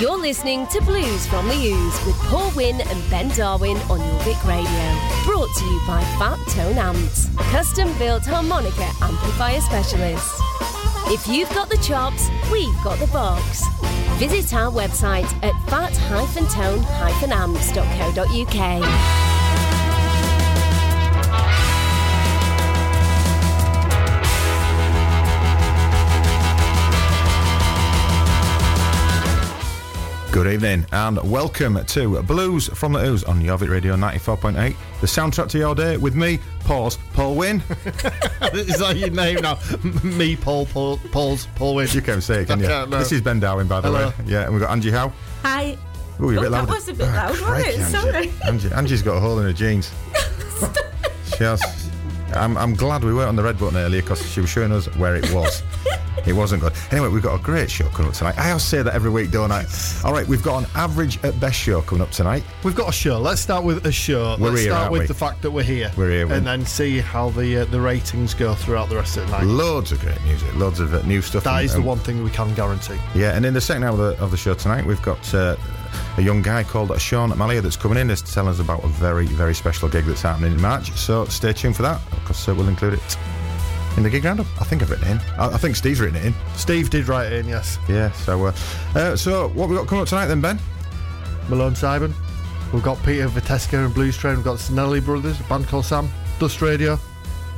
You're listening to Blues from the Ooze with Paul Wynn and Ben Darwin on Jorvik Radio. Brought to you by Fat Tone Amps, custom built harmonica amplifier specialists. If you've got the chops, we've got the box. Visit our website at fat-tone-amps.co.uk. Good evening and welcome to Blues from the Ooze on Jorvik Radio 94.8. The soundtrack to your day with me, pause, Paul Wynn. Is that your name now? Me, Paul, Paul, Paul's, Paul Wynn. You can't say it, can you? can't, no. This is Ben Darwin, by the Hello. way. Yeah, and we've got Angie Howe. Hi. Ooh, you're a bit Oh, that louder. was a bit loud, oh, wasn't it? Angie. Sorry. Angie, Angie's got a hole in her jeans. she has. I'm, I'm glad we weren't on the red button earlier because she was showing us where it was. it wasn't good. Anyway, we've got a great show coming up tonight. I always say that every week, don't I? All right, we've got an average at best show coming up tonight. We've got a show. Let's start with a show. We're Let's here, start aren't with we? the fact that we're here. We're here, And then see how the uh, the ratings go throughout the rest of the night. Loads of great music, loads of uh, new stuff. That and- is the and- one thing we can guarantee. Yeah, and in the second hour of the, of the show tonight, we've got uh, a young guy called Sean Malia that's coming in to tell us about a very, very special gig that's happening in March. So stay tuned for that because we'll include it in the gig roundup. I think I've written it in. I, I think Steve's written it in. Steve did write it in, yes. Yeah. So, uh, uh, so what we got coming up tonight then, Ben? Malone Sibun. We've got Peter Veteska and Blues Train. We've got Cinelli Brothers, a band called Sam, Dust Radio.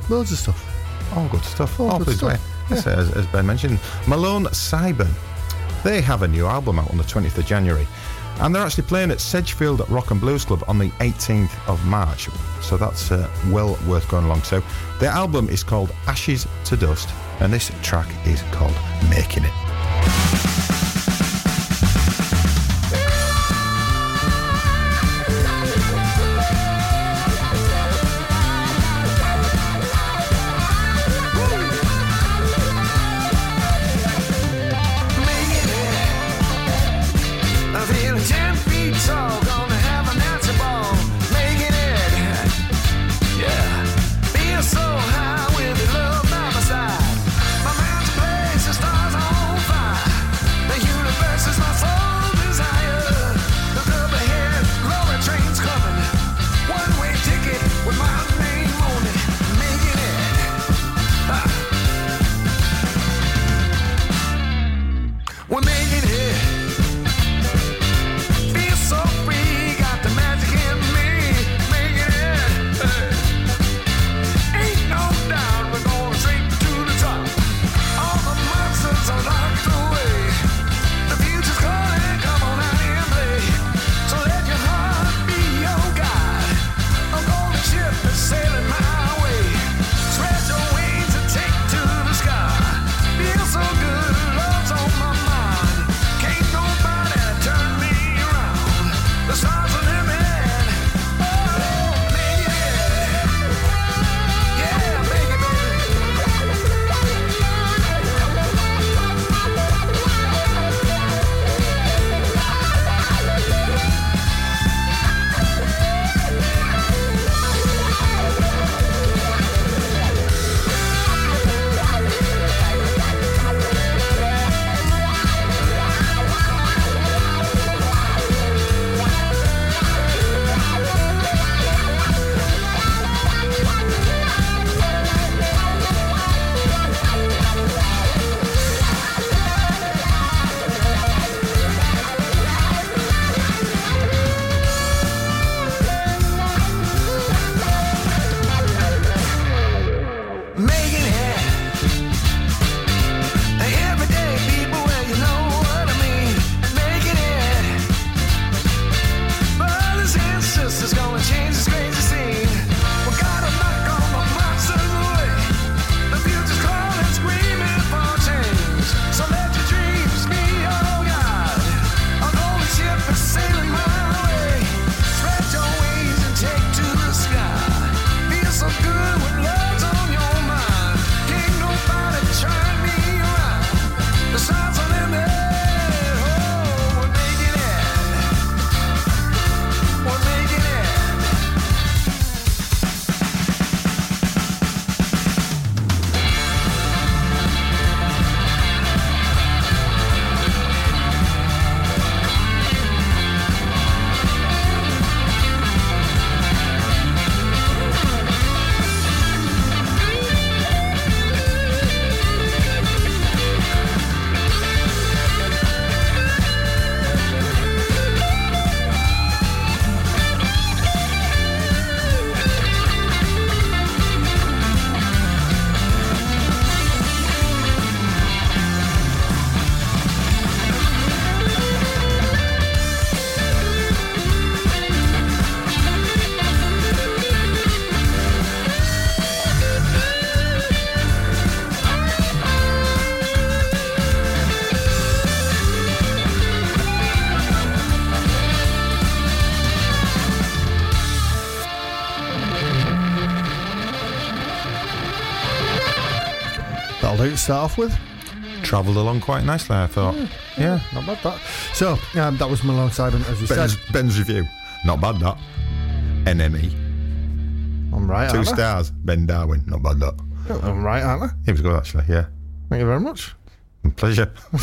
Loads of stuff. All good stuff. All, good good stuff. Yes, as, as Ben mentioned, Malone Sibun. They have a new album out on the 20th of January. And they're actually playing at Sedgefield Rock and Blues Club on the 18th of March. So that's uh, well worth going along to. Their album is called Ashes to Dust. And this track is called Making It. Start off with. Travelled along quite nicely, I thought. Yeah. Not bad, that. So, um, that was Malone Sibun, as we Ben's, said. Ben's review. Not bad, that. NME. I'm right, Two aren't I? stars. Ben Darwin. Not bad, that. I'm right, aren't I? It was good, actually, yeah. Thank you very much. Pleasure.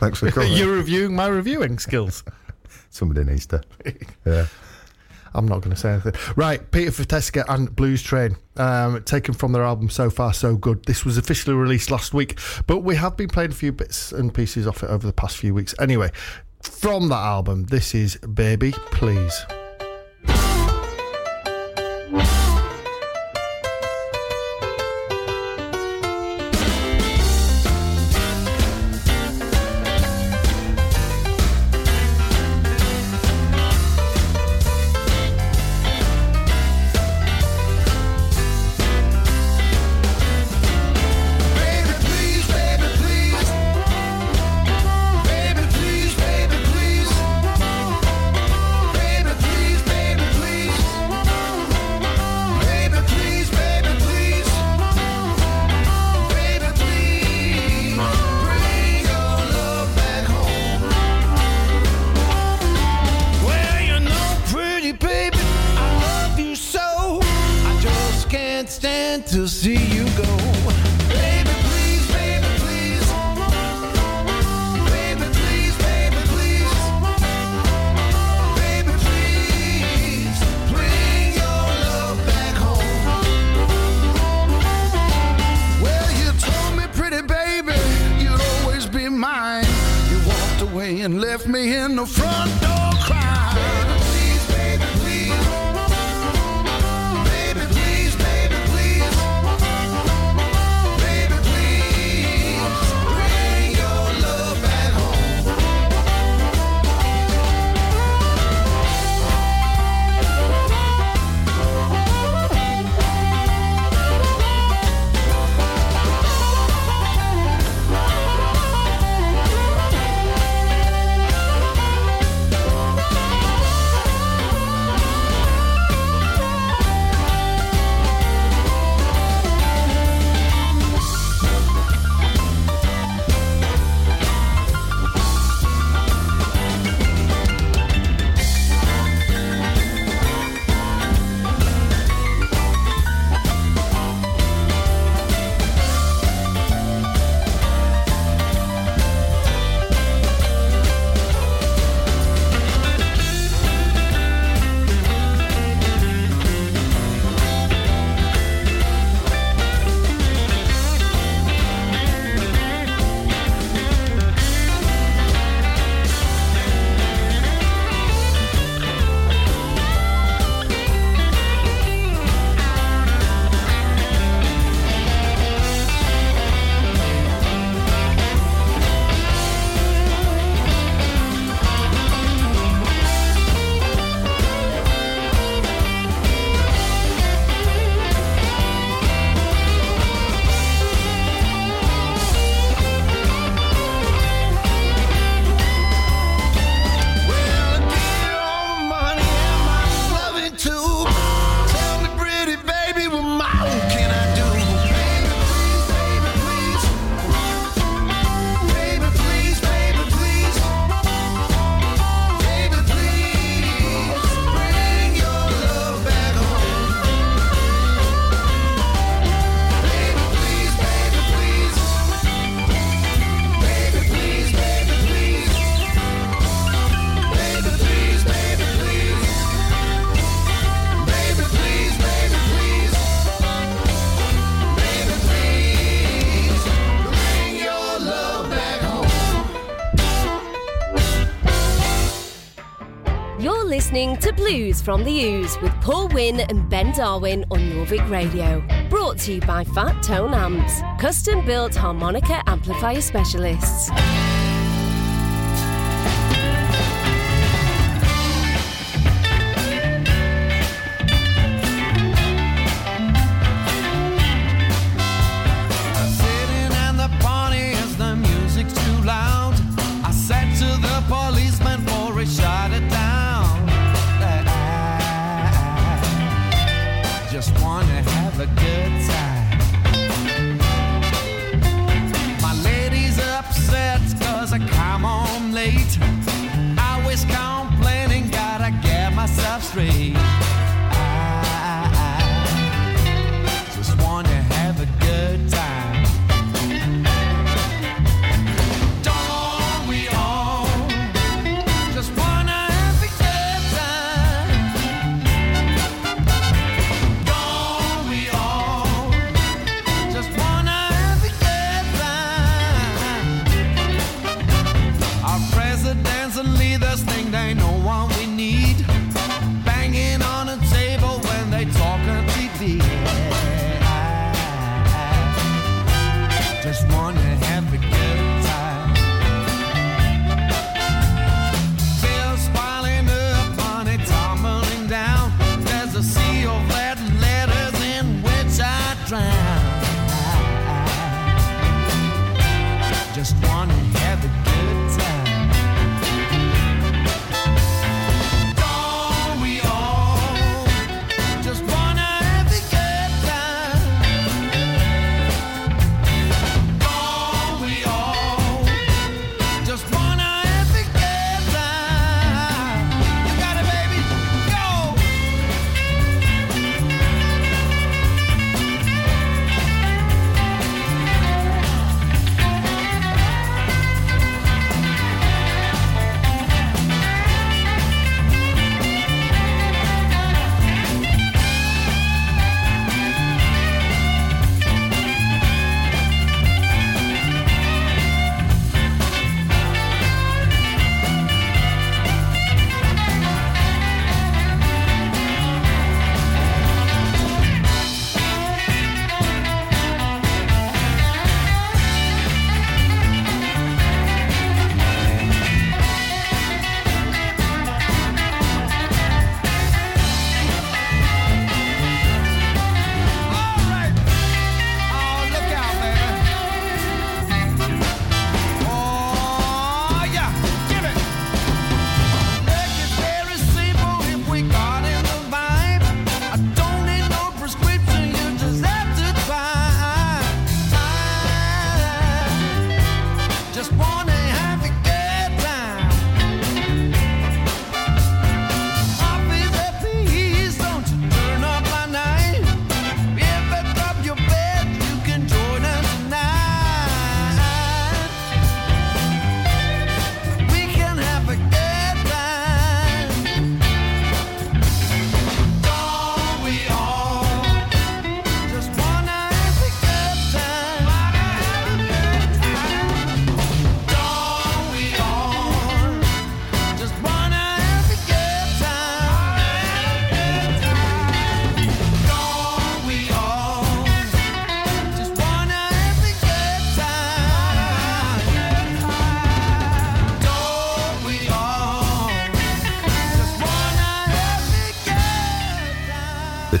Thanks for coming. You're reviewing my reviewing skills. Somebody needs to. Yeah. I'm not going to say anything. Right, Peter Veteska and Blues Train, um, taken from their album So Far So Good. This was officially released last week, but we have been playing a few bits and pieces off it over the past few weeks. Anyway, from that album, this is Baby Please. You're listening to Blues from the Ooze with Paul Wynn and Ben Darwin on Jorvik Radio. Brought to you by Fat Tone Amps, custom built harmonica amplifier specialists.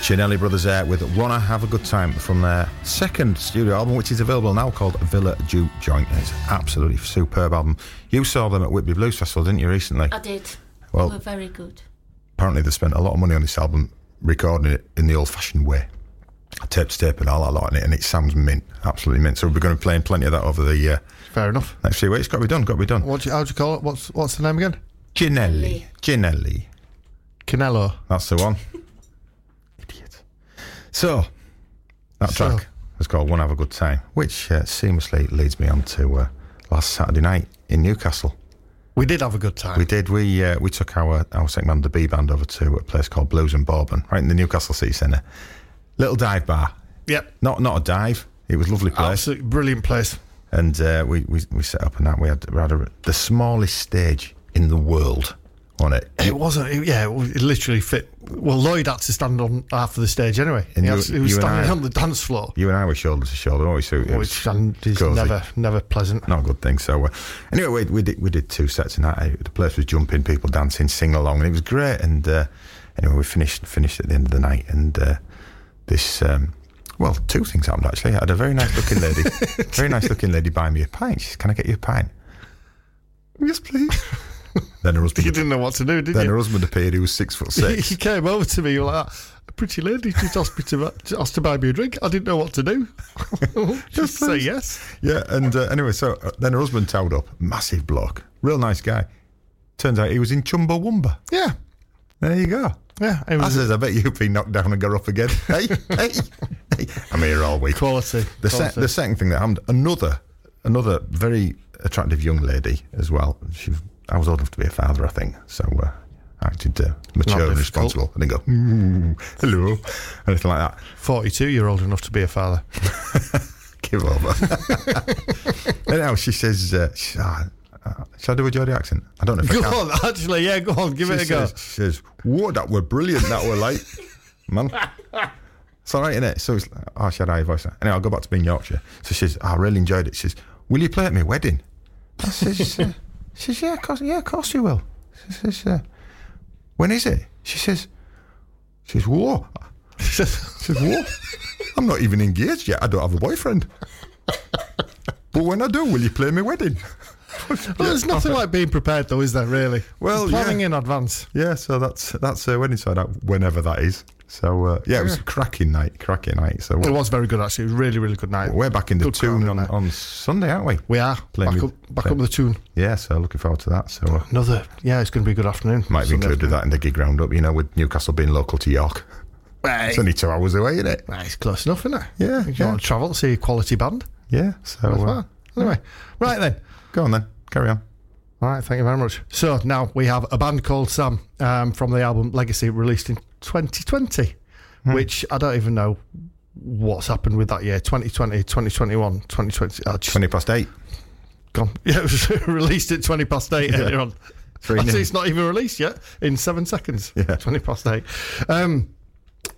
Time? The Cinelli Brothers there with Wanna Have a Good Time from their second studio album, which is available now called Villa Juke Joint. It's an absolutely superb album. You saw them at Whitby Blues Festival, didn't you, recently? I did. Well- they were very good. Apparently, they spent a lot of money on this album, recording it in the old fashioned way. Tape to tape and all that lot in it, and it sounds mint, absolutely mint. So we're going to be playing plenty of that over the uh, Fair enough. next few weeks. Got to be done, got to be done. What do you, how do you call it? What's what's the name again? Ginelli. Ginelli. Canelo. That's the one. So, that So- track was called One Have a Good Time, which uh, seamlessly leads me on to uh, last Saturday night in Newcastle. We did have a good time. We did. We uh, we took our our second band, the B band, over to a place called Blues and Bourbon, right in the Newcastle City Centre. Little dive bar. Yep. Not not a dive. It was a lovely place. Absolutely brilliant place. And uh, we, we we set up and that we had, we had a, the smallest stage in the world on it. It wasn't. It, yeah, it, literally fit. Well, Lloyd had to stand on half of the stage anyway. And he, you- had he was standing I- on the dance floor, You and I were shoulder to shoulder, always. So was which and is cozy. never never pleasant. not a good thing. So uh, anyway, we, we did we did two sets in that. Uh, The place was jumping, people dancing, singing along, and it was great. And uh, anyway, we finished finished at the end of the night, and uh, this. Um, well, two things happened actually. I had a very nice looking lady, very nice looking lady buy me a pint. She said, "Can I get you a pint?" Yes, please. then her husband. You didn't know what to do, did then you? her husband appeared. He was six foot six. he came over to me like. A pretty lady just asked me to asked to buy me a drink. I didn't know what to do. just say yes. Yeah, and uh, anyway, so uh, then her husband towed up, massive bloke, real nice guy. turns out he was in Chumbawamba. Yeah. There you go. Yeah. It I was says, I bet you've been knocked down and go up again. hey, hey, hey. I'm here all week. quality. The, se- quality. the second thing that happened, another another very attractive young lady as well. She, I was old enough to be a father, I think. So uh, I acted uh, mature and responsible. I didn't go, "Mm, hello, anything like that. 42 year old enough to be a father. Give over. Anyhow, she says, uh, she, ah, uh, shall I do a Geordie accent? I don't know if I Go can. on, actually, yeah, go on, give she it a go. She says, whoa, that were brilliant, that were like, man. It's all right, innit? So it's like, oh, should I voice that? Anyway, I'll go back to being Yorkshire. So she says, "Oh, I really enjoyed it. She says, will you play at my wedding? I says, uh, she says, yeah, of course, yeah, of course you will. She says, uh, when is it? She says, she says, whoa. She says, whoa. I'm not even engaged yet. I don't have a boyfriend. but when I do, will you play my wedding? Well, there's nothing like being prepared, though, is there, really? Well, Planning yeah. in advance. Yeah, so that's that's uh, wedding side out whenever that is. So uh, yeah, it was a cracking night, cracking night. So It was very good, actually. It was really, really good night. we're back in the Good tune on, on Sunday, aren't we? We are Playing back, with- up, back up with the tune. Yeah, so looking forward to that. So uh, Another, yeah, it's going to be a good afternoon. might be Sunday included that in the gig roundup. You know, with Newcastle being local to York, it's only two hours away, isn't it? It's close enough, isn't it? Yeah, If you yeah. want to travel to see a quality band. Yeah. So uh. Anyway, right then. go on then, carry on. All right, thank you very much. So now we have a band called Sam um, from the album Legacy, released in 2020, Hmm. which I don't even know what's happened with that year 2020, 2021, 2020. Oh, just Twenty past eight. gone. Yeah, it was released at 20 past eight earlier on. Three Actually, it's not even released yet in seven seconds. Yeah. 20 past eight. Um,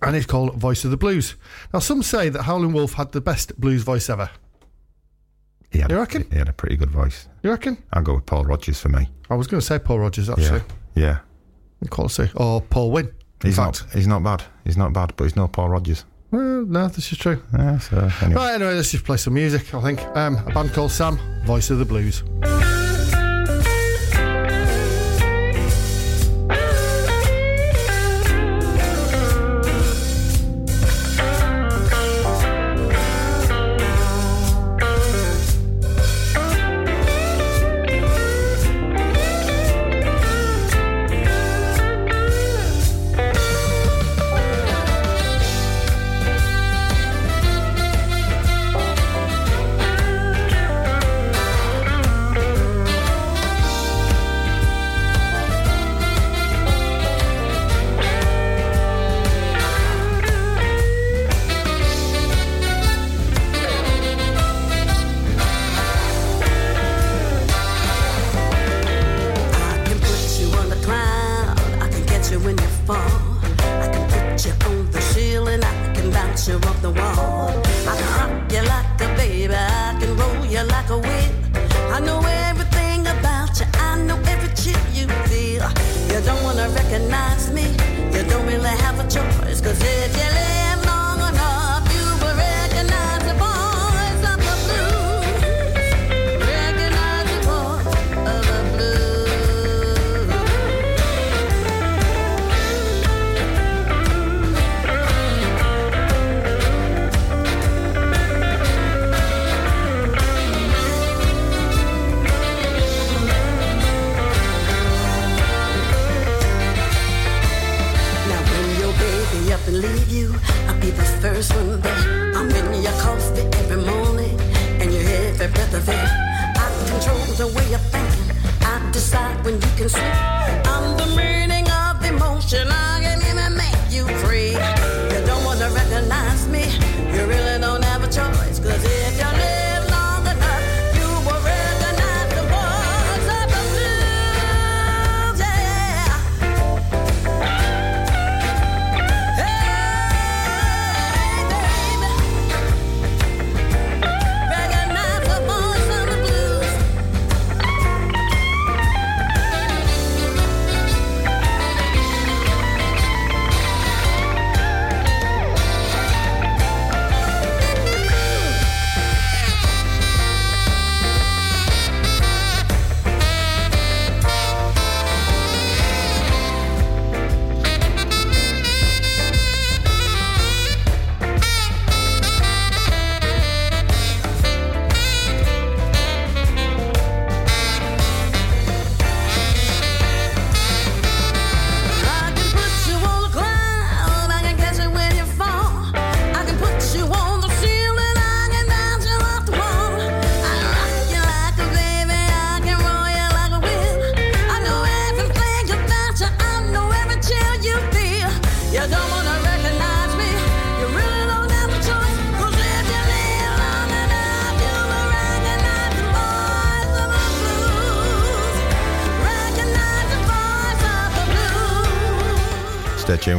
and it's called Voice of the Blues. Now, some say that Howlin' Wolf had the best blues voice ever. He had, You a- reckon? He had a pretty good voice. You reckon? I'll go with Paul Rodgers for me. I was going to say Paul Rodgers, actually. Yeah. Yeah. Quality. Or Paul Wynn. In He's fact. not. He's not bad. He's not bad, but he's no Paul Rodgers. Well, no, this is true. Yeah, so anyway. Right, anyway, let's just play some music, I think. Um, a band called Sam, Voice of the Blues.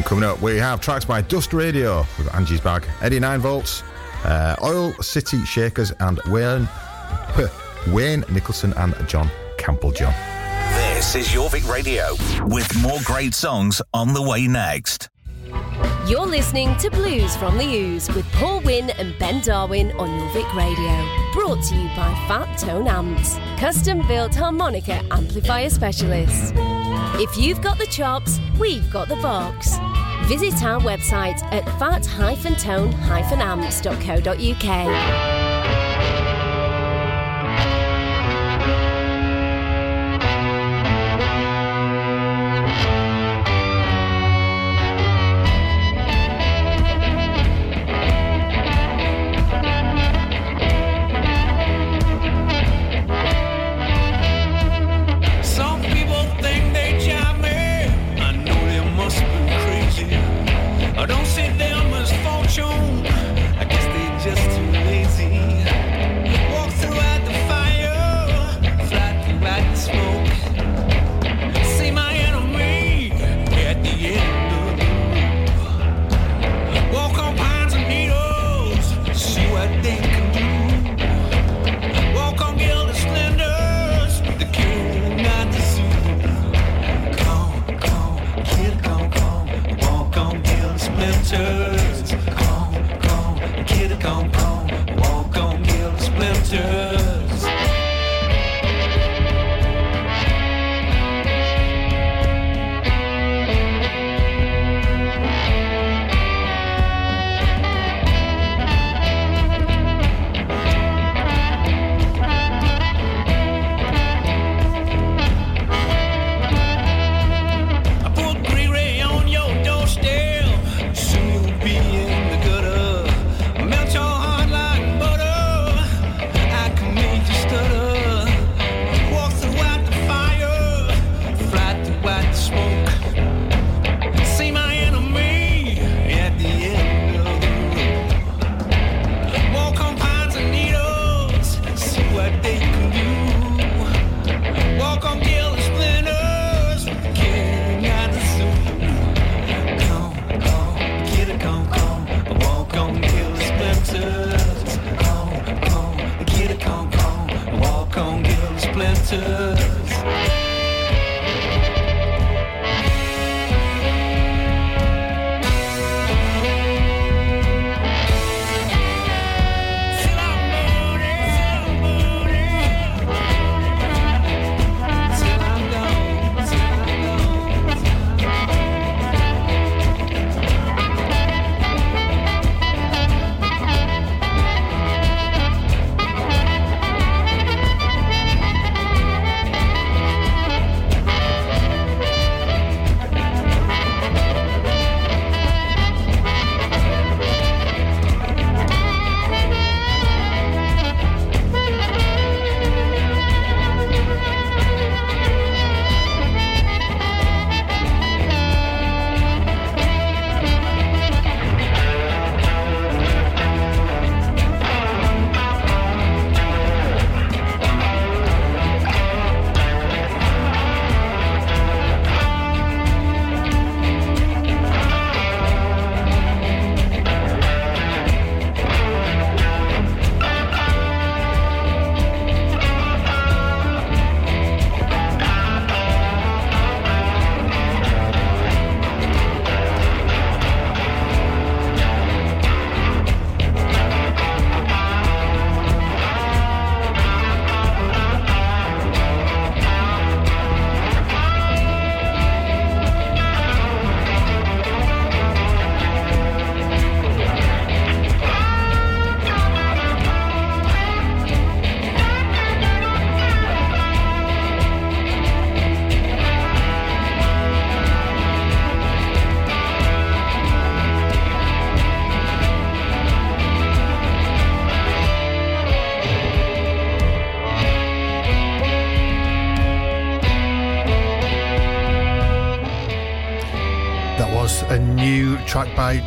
coming up, we have tracks by Dust Radio with Angie's Bag, Eddie Nine Volts, uh, Oil City Shakers, and Wayne, Wayne Nicholson and John Campbelljohn. This is Jorvik Radio with more great songs on the way next. You're listening to Blues from the Ooze with Paul Wynn and Ben Darwin on Jorvik Radio. Brought to you by Fat Tone Amps, custom built harmonica amplifier specialists. If you've got the chops, we've got the box. Visit our website at fat-tone-amps.co.uk.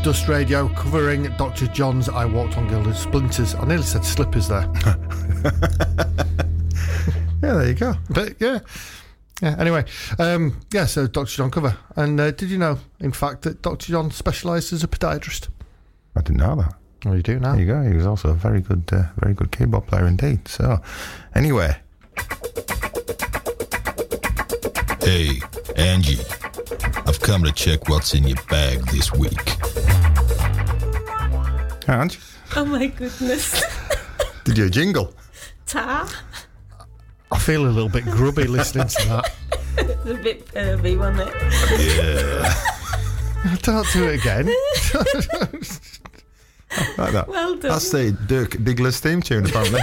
Dust Radio covering Dr. John's I Walked on Gilded Splinters. I nearly said slippers there. yeah, there you go. But yeah. Yeah, anyway, um, yeah, so Dr. John cover. And uh, did you know, in fact, that Dr. John specialised as a podiatrist? I didn't know that. Well, you do now. There you go. He was also a very good, uh, very good keyboard player indeed. So, anyway. Hey, Angie, I've come to check what's in your bag this week. Ange, Oh my goodness. did you jingle? Tar. I feel a little bit grubby listening to that. It's a bit pervy, wasn't it? Yeah. Don't do it again. Like that. Well done. That's the Dirk Diggler's theme tune, apparently.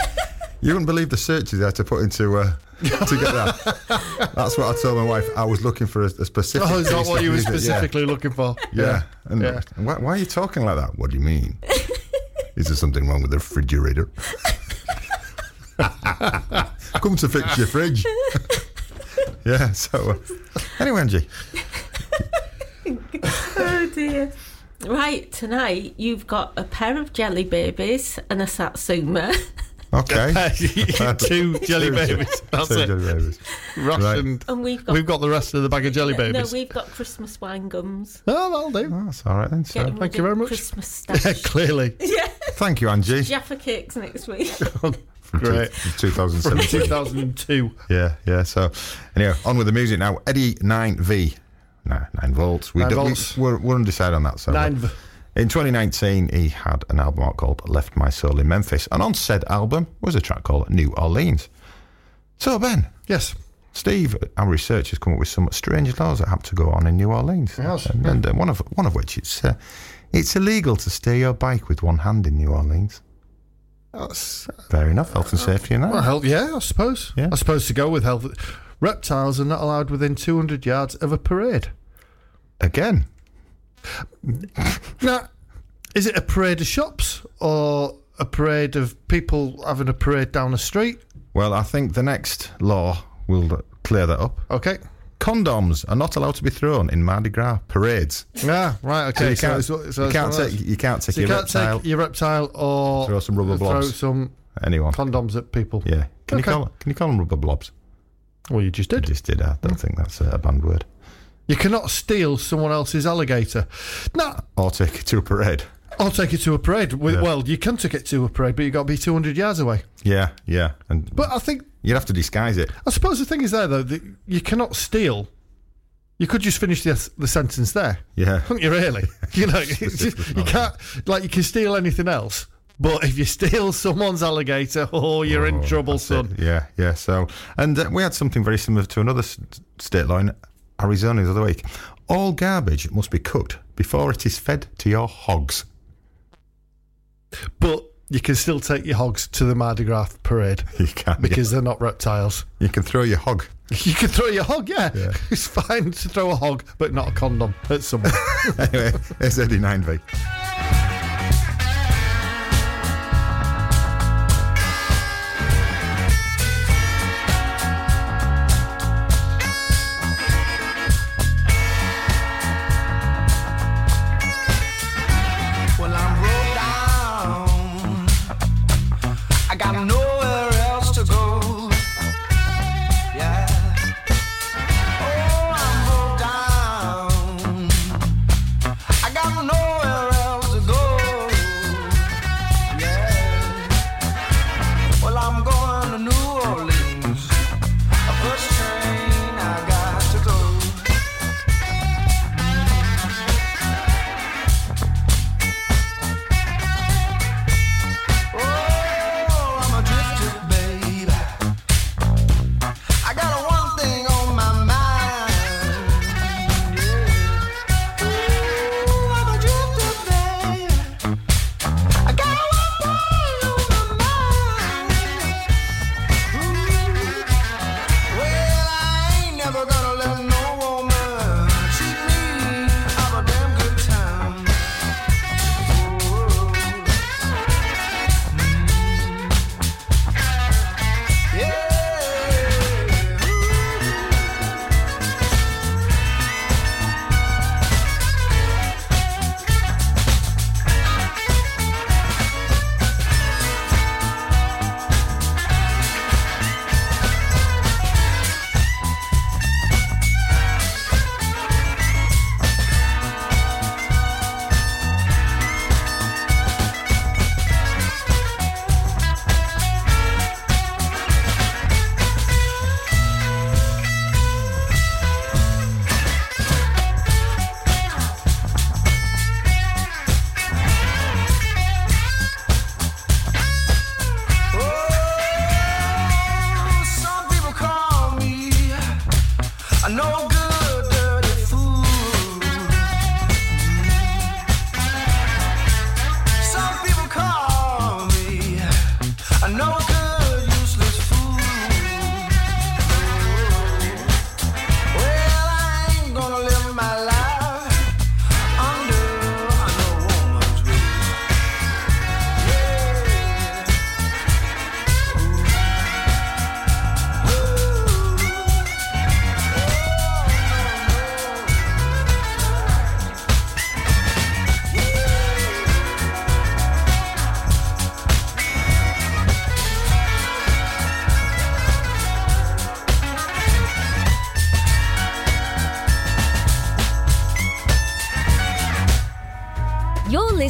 you wouldn't believe the searches they had to put into uh, to get that. That's what I told my wife. I was looking for a, a specific. Oh, is that what you were music. Yeah. specifically looking for? Yeah. And Yeah. Why, why are you talking like that? What do you mean? Is there something wrong with the refrigerator? Come to fix your fridge. yeah. So, uh, anyway, Angie, Oh dear. Right, tonight you've got a pair of jelly babies and a satsuma. Okay. Two jelly babies. That's Two it. jelly babies. Rationed. And we've got We've got the rest of the bag of jelly babies. no, we've got Christmas wine gums. Oh, that'll do. Oh, that's all right then. So, Getting thank you of very much. Christmas Yeah, clearly. yeah. thank you, Angie. Jaffa cakes next week. Oh, from Great. two- from 2017. 2002. Yeah, yeah. So, anyway, on with the music now. Eddie 9V. No, 9 volts. We Nine don't- we- volts. we're, we're undecided on that. So Nine v- In 2019, he had an album out called Left My Soul in Memphis. And on said album was a track called New Orleans. So, Ben, Yes. Steve, our research has come up with some strange laws that have to go on in New Orleans. Yes, and, and, uh, one of one of which it's uh, it's illegal to steer your bike with one hand in New Orleans. That's, Fair enough, health and safety in that. well, health, yeah, I suppose. Yeah. I suppose to go with health. Reptiles are not allowed within 200 yards of a parade. Again, Now, is it a parade of shops or a parade of people having a parade down the street? well, I think the next law will clear that up. Okay. Condoms are not allowed to be thrown in Mardi Gras parades. Yeah, right, okay. So you can't, so- so you can't take you can't take So you your can't reptile. take your reptile or Throw some rubber throw blobs. some anyone. condoms at people. yeah. Can Okay. you call can you call them rubber blobs? Well, you just did. just did. I don't think that's a banned word. You cannot steal someone else's alligator. No, Or take it to a parade. I'll take it to a parade. With, Yeah. Well, you can take it to a parade, but you've got to be 200 yards away. Yeah, yeah. And But I think, you'd have to disguise it. I suppose the thing is there, though, that you cannot steal. You could just finish the, the sentence there, Yeah. couldn't you, really? you know, just- you can't, like, you can steal anything else. But if you steal someone's alligator, oh, you're in trouble, son. it. Yeah, yeah. So, and uh, we had something very similar to another state in Arizona the other week. All garbage must be cooked before it is fed to your hogs. But you can still take your hogs to the Mardi Gras parade You can because they're not reptiles. you can throw your hog. You can throw your hog, yeah. Yeah. It's fine to throw a hog, but not a condom at someone. anyway, it's Eddie 9V.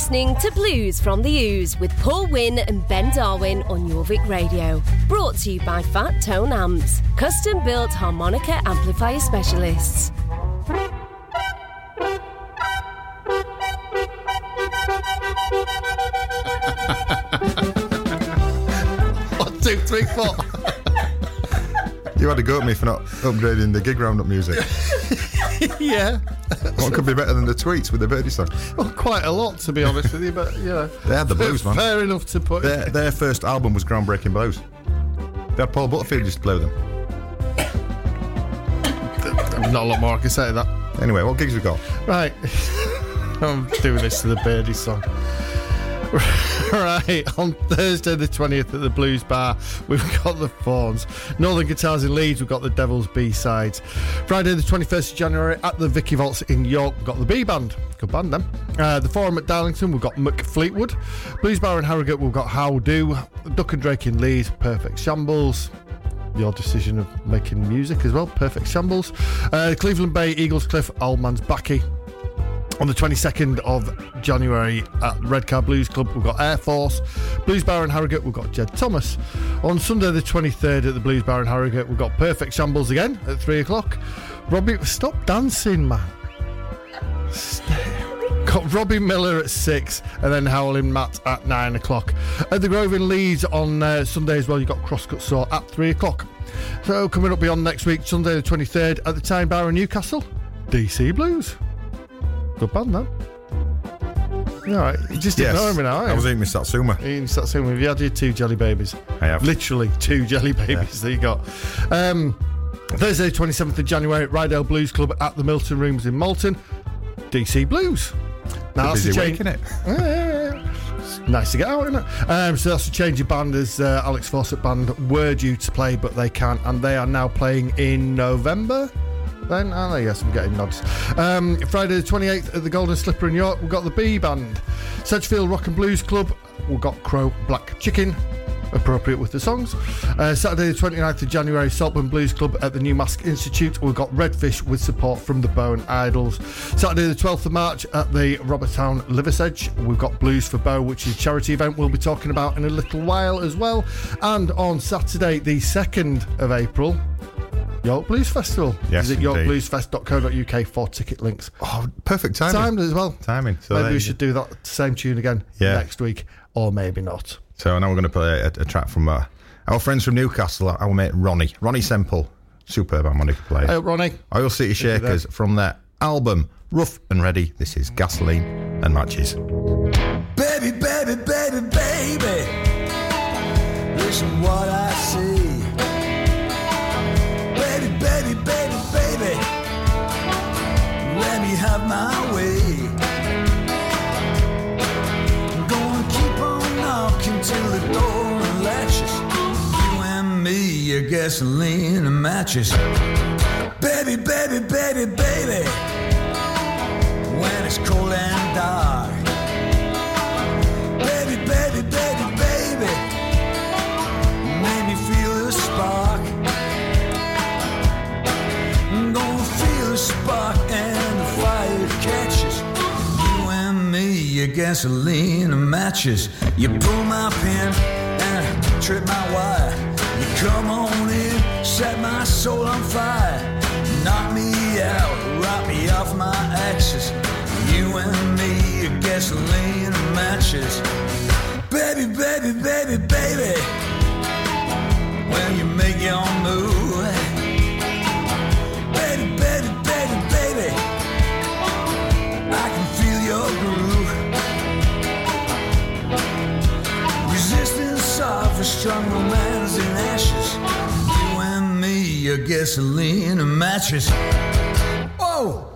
Listening to Blues from the Ooze with Paul Wynn and Ben Darwin on Jorvik Radio. Brought to you by Fat Tone Amps, custom built harmonica amplifier specialists. One, two, three, four. You had to go at me for not upgrading the gig roundup music. yeah. What could be better than the tweets with the birdie song? Well, quite a lot, to be honest with you, but, you know. They had the blues, man. Fair enough to put Their, their first album was groundbreaking blues. They had Paul Butterfield just with them. Not a lot more I can say to that. Anyway, what gigs we got? Right. I'm doing this to the birdie song. Right, on Thursday the 20th at the Blues Bar, we've got the Fawns. Northern Guitars in Leeds, we've got the Devil's B-sides. Friday the 21st of January at the Vicky Vaults in York, we've got the B-Band. Good band, then. Uh, the Forum at Darlington, we've got McFleetwood. Blues Bar in Harrogate, we've got How Do. Duck and Drake in Leeds, Perfect Shambles your decision of making music as well. Perfect Shambles. Uh, Cleveland Bay, Eaglescliffe, Old Man's Backy. On the 22nd of January at Redcar Blues Club, we've got Air Force. Blues Bar in Harrogate, we've got Jed Thomas. On Sunday, the 23rd at the Blues Bar in Harrogate, we've got Perfect Shambles again at 3 o'clock. Robbie, stop dancing, man. Got Robbie Miller at six, and then Howling Matt at nine o'clock. At the Grove in Leeds on uh, Sunday as well, you've got Crosscut Saw at three o'clock. So coming up beyond next week, Sunday the 23rd at the Tyne Bar in Newcastle, DC Blues. Good band, all right, you just ignore me now. I aren't was eating my Satsuma. Start saying have you had your two jelly babies? I have. Literally two jelly babies that you got. Um, Thursday, 27th of January at Ryedale Blues Club at the Milton Rooms in Malton. DC Blues. Now Busy a week, change. Yeah, yeah, yeah. Nice to get out, isn't it? Um, so that's a change of band as uh, Alex Fawcett Band were due to play, but they can't, and they are now playing in November. Then, oh, yes, I'm getting nods. Um, Friday the 28th at the Golden Slipper in York, we've got the B Band. Sedgefield Rock and Blues Club, we've got Crow Black Chicken, appropriate with the songs. Uh, Saturday the 29th of January, Saltburn Blues Club at the New Marske Institute, we've got Redfish with support from the Bow and Idols. Saturday the 12th of March at the Robertown Liversedge, we've got Blues for Bow, which is a charity event we'll be talking about in a little while as well. And on Saturday the 2nd of April, York Blues Festival. Yes, Visit indeed. yorkbluesfest.co.uk for ticket links. Oh, perfect timing. Timed as well. Timing. So maybe we should do that same tune again Yeah. next week, or maybe not. So now we're going to play a, a track from uh, our friends from Newcastle, our mate Ronnie. Ronnie Semple, superb harmonica player. Hey, Ronnie. Oil City Shakers from their album Rough and Ready. This is Gasoline and Matches. Baby, baby, baby, baby. Listen what I my way. Gonna keep on knocking till the door latches. You and me, a gasoline and matches. Baby, baby, baby, baby. When it's cold and dark. Baby, baby, baby, baby. Make me feel a spark. I'm gonna feel a spark gasoline and matches. You pull my pin and trip my wire. You come on in, set my soul on fire. Knock me out, rock me off my axis. You and me, your gasoline and matches. Baby, baby, baby, baby. When you make your move. Strong romance in ashes. You and me, your gasoline and matches. Whoa!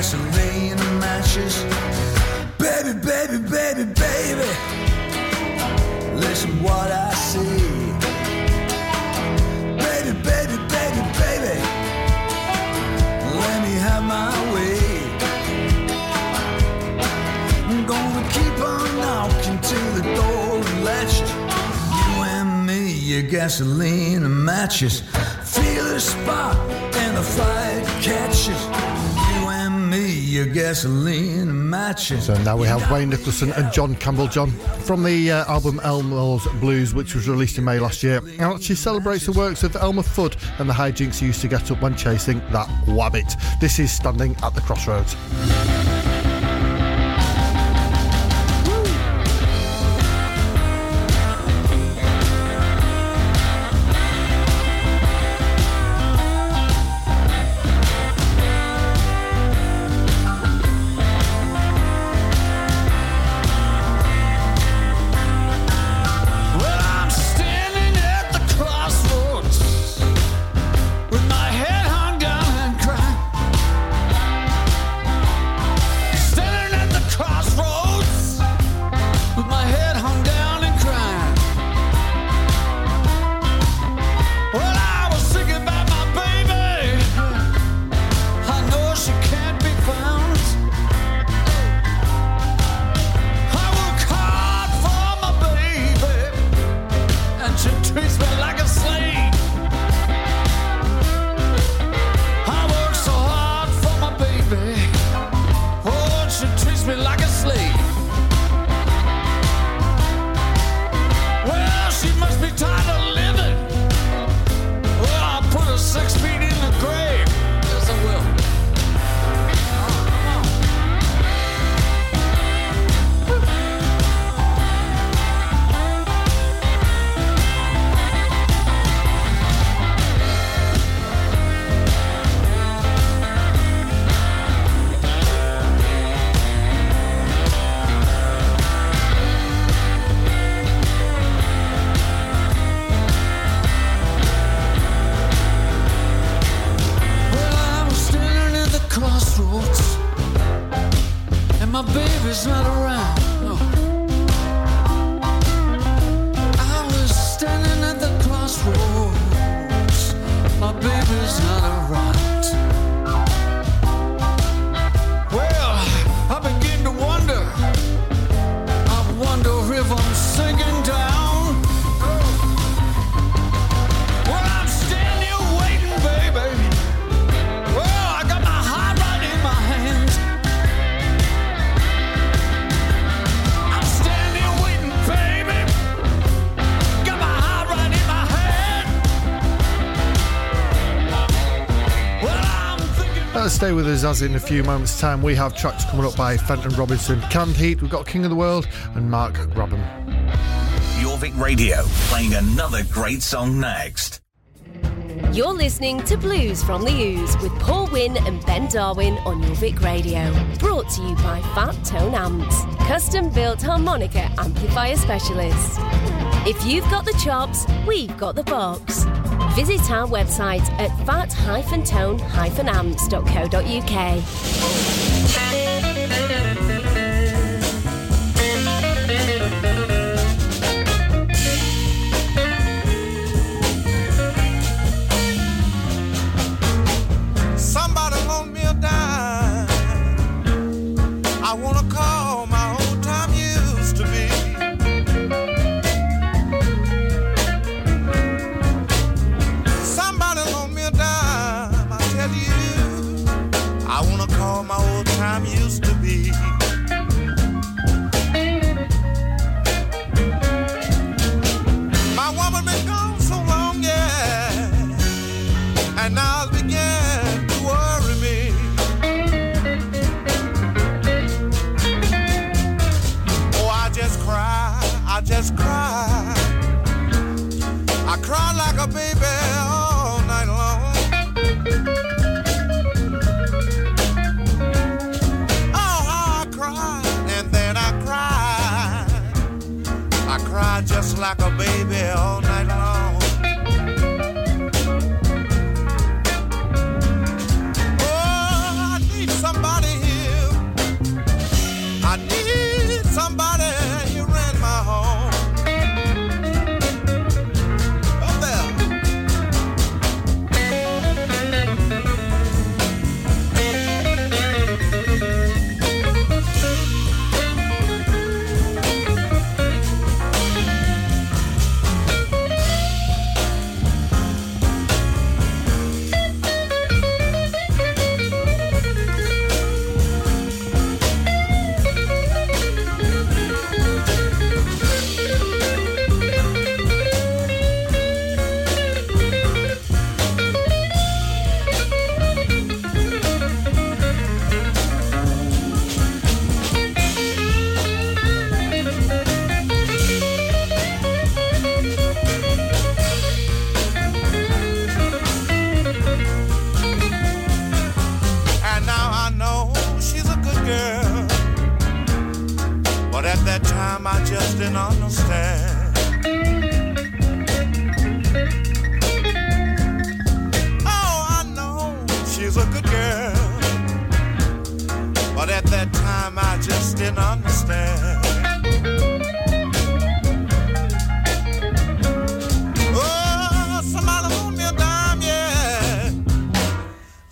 Gasoline and matches. Baby, baby, baby, baby. Listen what I say. Baby, baby, baby, baby. Let me have my way. I'm gonna keep on knocking till the door latched. You and me, your gasoline and matches. Feel a spark and the fire catches. Your gasoline matches. So now we have Wayne Nicholson and John Campbelljohn from the uh, album Elmer's Blues, which was released in May last year. And actually celebrates the works of Elmer Fudd and the hijinks he used to get up when chasing that wabbit. This is Standing at the Crossroads. Stay with us as in a few moments' time we have tracks coming up by Fenton Robinson, Canned Heat, we've got King of the World and Mark Grabham. Jorvik Radio, playing another great song next. You're listening to Blues from the Ooze with Paul Wynn and Ben Darwin on Jorvik Radio. Brought to you by Fat Tone Amps, custom built harmonica amplifier specialists. If you've got the chops, we've got the box. Visit our website at fat-tone-amps.co.uk.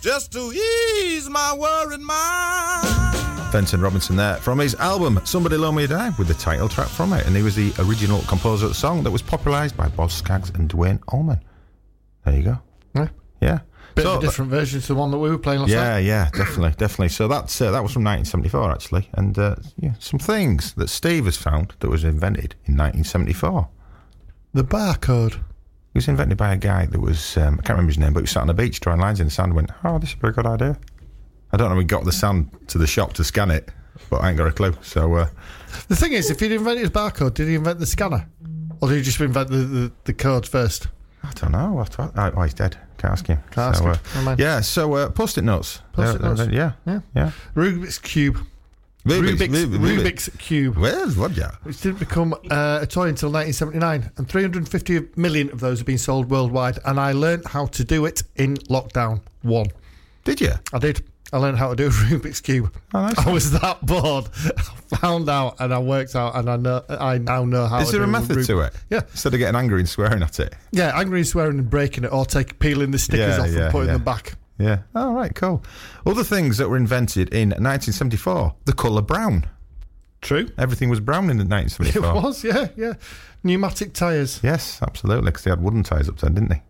Just to ease my worried mind. Fenton Robinson there from his album Somebody Loan Me a Dime with the title track from it. And he was the original composer of the song that was popularised by Boz Scaggs and Duane Allman. There you go. Yeah. Yeah. Bit So- of a different version to the one that we were playing last yeah, night. yeah, definitely, definitely. So that's uh, that was from 1974 actually, and uh, yeah, some things that Steve has found that was invented in 1974. The barcode. It was invented by a guy that was um, I can't remember his name, but he was sat on a beach drawing lines in the sand. and Went, oh, this is a very good idea. I don't know. we got the sand to the shop to scan it, but I ain't got a clue. So uh, The thing is, if he'd invented his barcode, did he invent the scanner? Or did he just invent the, the, the code first? I don't know. What, what, oh, oh, he's dead. Can't ask him. Can't ask him. Uh, yeah. So uh, post-it notes. Post-it They're- notes. yeah, Yeah. yeah. Rubik's Cube. Rubik's, Rubik's, Rubik's, Rubik's Cube. Well, what? Yeah. Which didn't become uh, a toy until 1979, and 350 million of those have been sold worldwide. And I learned how to do it in lockdown one. Did you? I did. I learned how to do a Rubik's cube. Oh, nice. I was that bored. I found out, and I worked out, and I know. I now know how. Is to do it. Is there a method Rub- to it? Yeah, Instead of getting angry and swearing at it. yeah. Angry, and swearing, and breaking it, or take peeling the stickers Yeah, off yeah, and putting yeah. them back. Yeah. All right. Cool. Other things that were invented in 1974: the colour brown. True. Everything was brown in It 1974. It was, yeah, yeah. Pneumatic tyres. Yes, absolutely, because they had wooden tires up then, didn't they?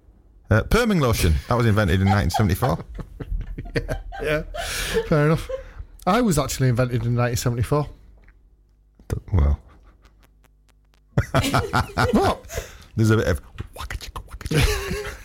Uh, perming lotion that was invented in 1974. Yeah, fair enough. I was actually invented in 1974. Well, what? there's a bit of waka chicka waka chicka.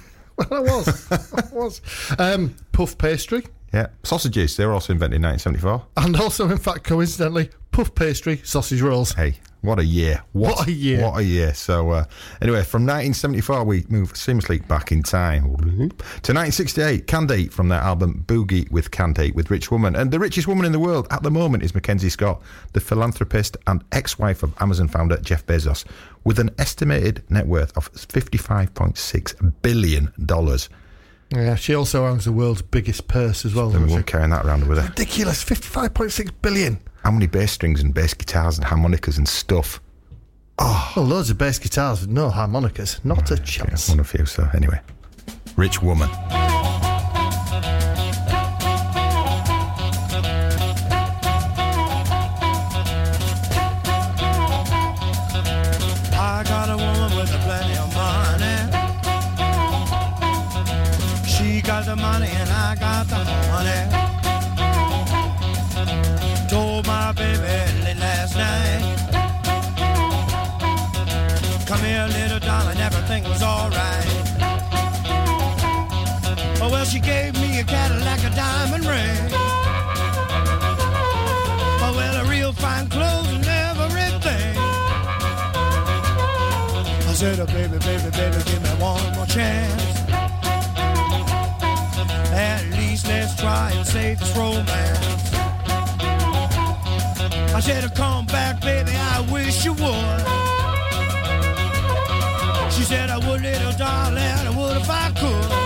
I was. I was. Um, puff pastry. Yeah, sausages. They were also invented in 1974. And also, in fact, coincidentally, puff pastry, sausage rolls. Hey, what a year! What a year. What a year! So, uh, anyway, from 1974, we move seamlessly back in time to 1968. Canned Heat from their album Boogie with Canned Heat with Rich Woman, and the richest woman in the world at the moment is Mackenzie Scott, the philanthropist and ex-wife of Amazon founder Jeff Bezos, with an estimated net worth of 55.6 billion dollars. Yeah, she also owns the world's biggest purse as well. And we doesn't won't carrying that around with her. Ridiculous. 55.6 billion. How many bass strings and bass guitars and harmonicas and stuff? Oh, Well, loads of bass guitars with no harmonicas. Not a chance. Yeah, chance. one of few. So anyway, rich woman. I got a woman the money and I got the money. Told my baby late last night. Come here, little darling, everything was alright. Oh, well, she gave me a Cadillac, a diamond ring. Oh, well, a real fine clothes and everything. I said, oh, baby, this romance. I said, oh, come back, baby, I wish you would. She said, I would, little darling, I would if I could.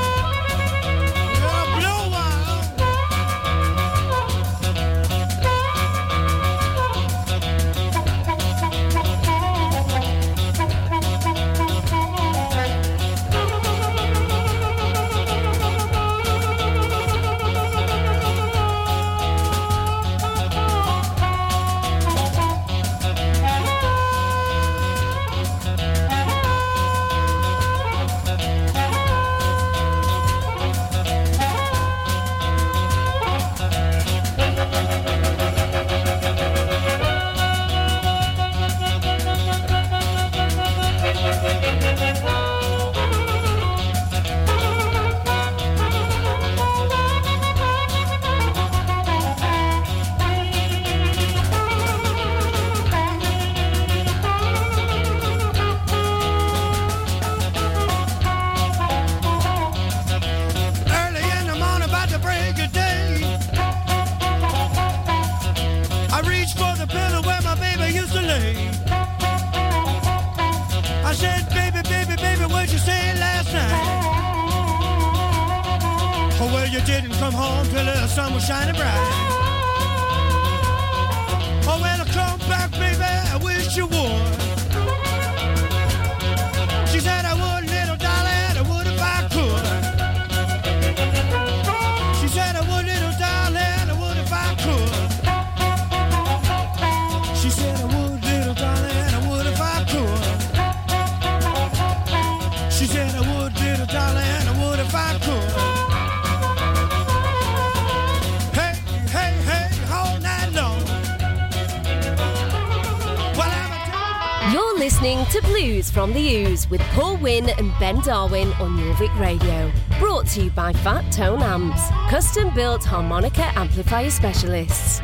the Ooze with Paul Wynn and Ben Darwin on Jorvik Radio. Brought to you by Fat Tone Amps, custom built harmonica amplifier specialists.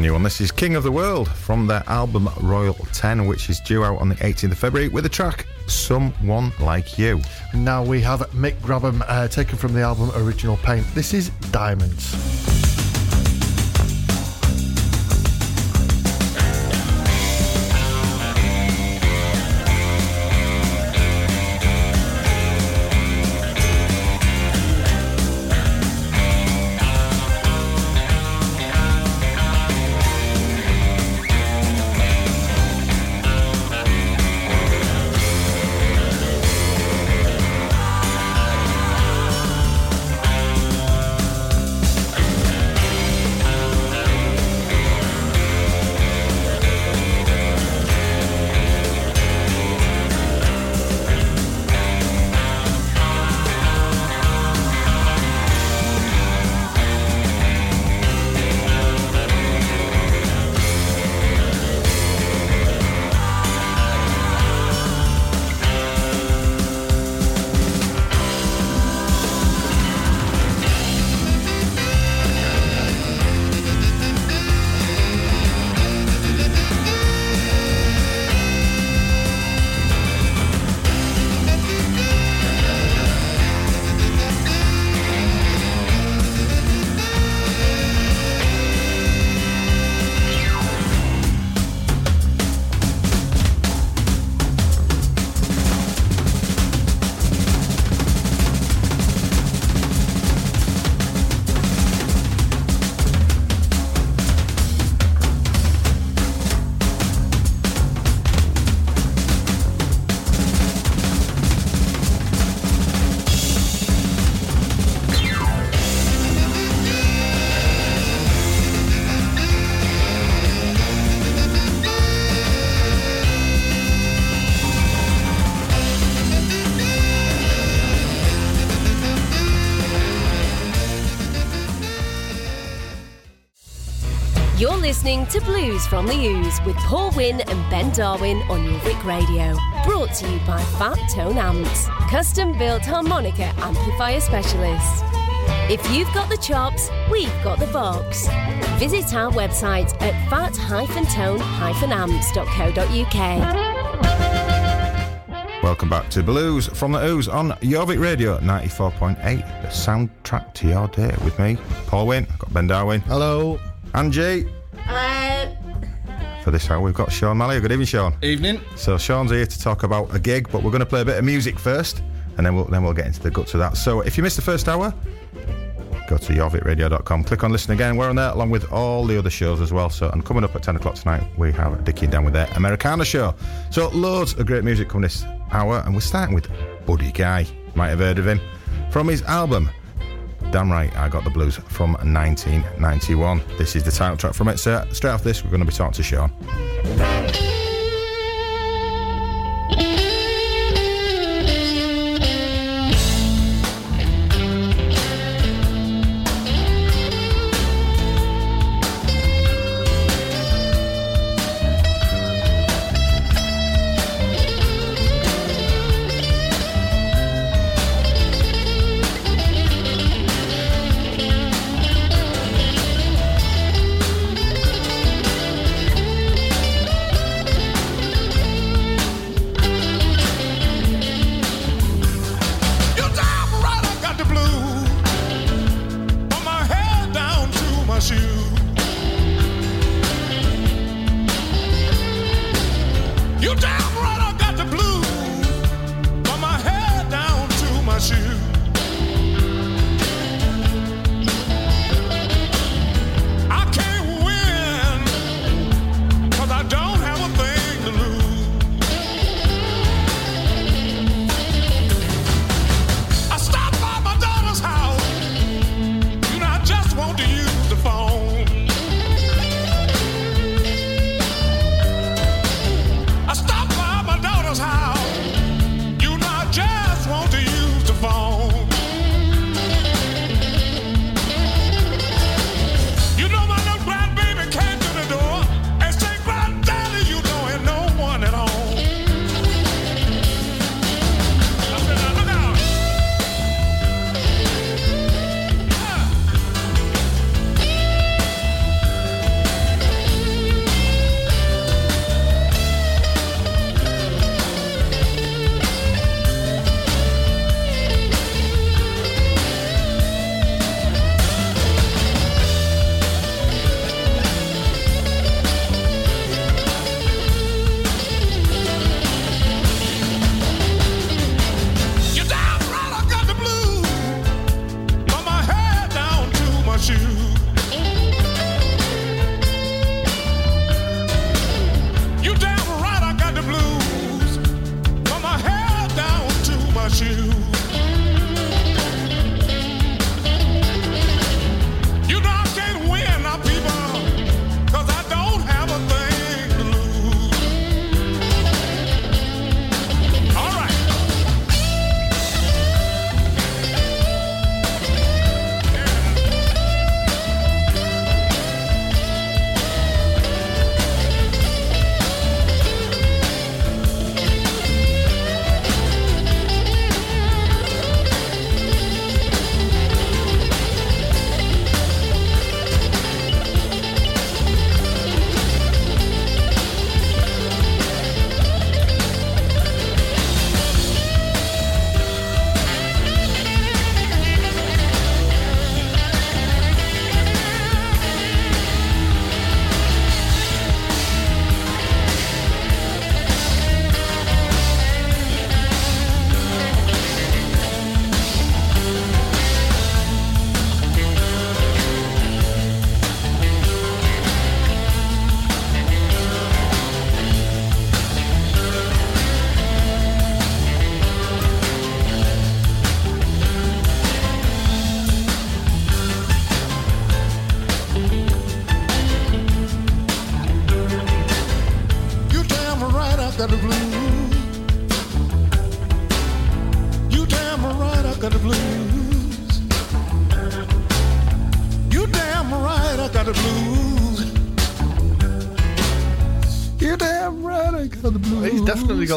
brand new one. This is King of the World from their album Royal 10, which is due out on the 18th of February with the track Someone Like You. Now we have Mick Grabham uh, taken from the album Original Paint. This is Diamonds. Listening to Blues from the Ooze with Paul Wynn and Ben Darwin on Jorvik Radio. Brought to you by Fat Tone Amps, custom built harmonica amplifier specialists. If you've got the chops, we've got the box. Visit our website at fat-tone-amps.co.uk. Welcome back to Blues from the Ooze on Jorvik Radio 94.8, the soundtrack to your day with me, Paul Wynn, I've got Ben Darwin, Hello. Angie. Uh, For this hour, we've got Sean Malloy. Good evening, Sean. Evening. So Sean's here to talk about a gig, but we're going to play a bit of music first, and then we'll then we'll get into the guts of that. So if you missed the first hour, go to jorvikradio.com, click on listen again. We're on there along with all the other shows as well. So and coming up at ten o'clock tonight, we have Dickie and Dan with their Americana show. So loads of great music coming this hour, and we're starting with Buddy Guy. You might have heard of him from his album. Damn right, I got the blues from 1991. This is the title track from it. So straight off this, we're going to be talking to Sean.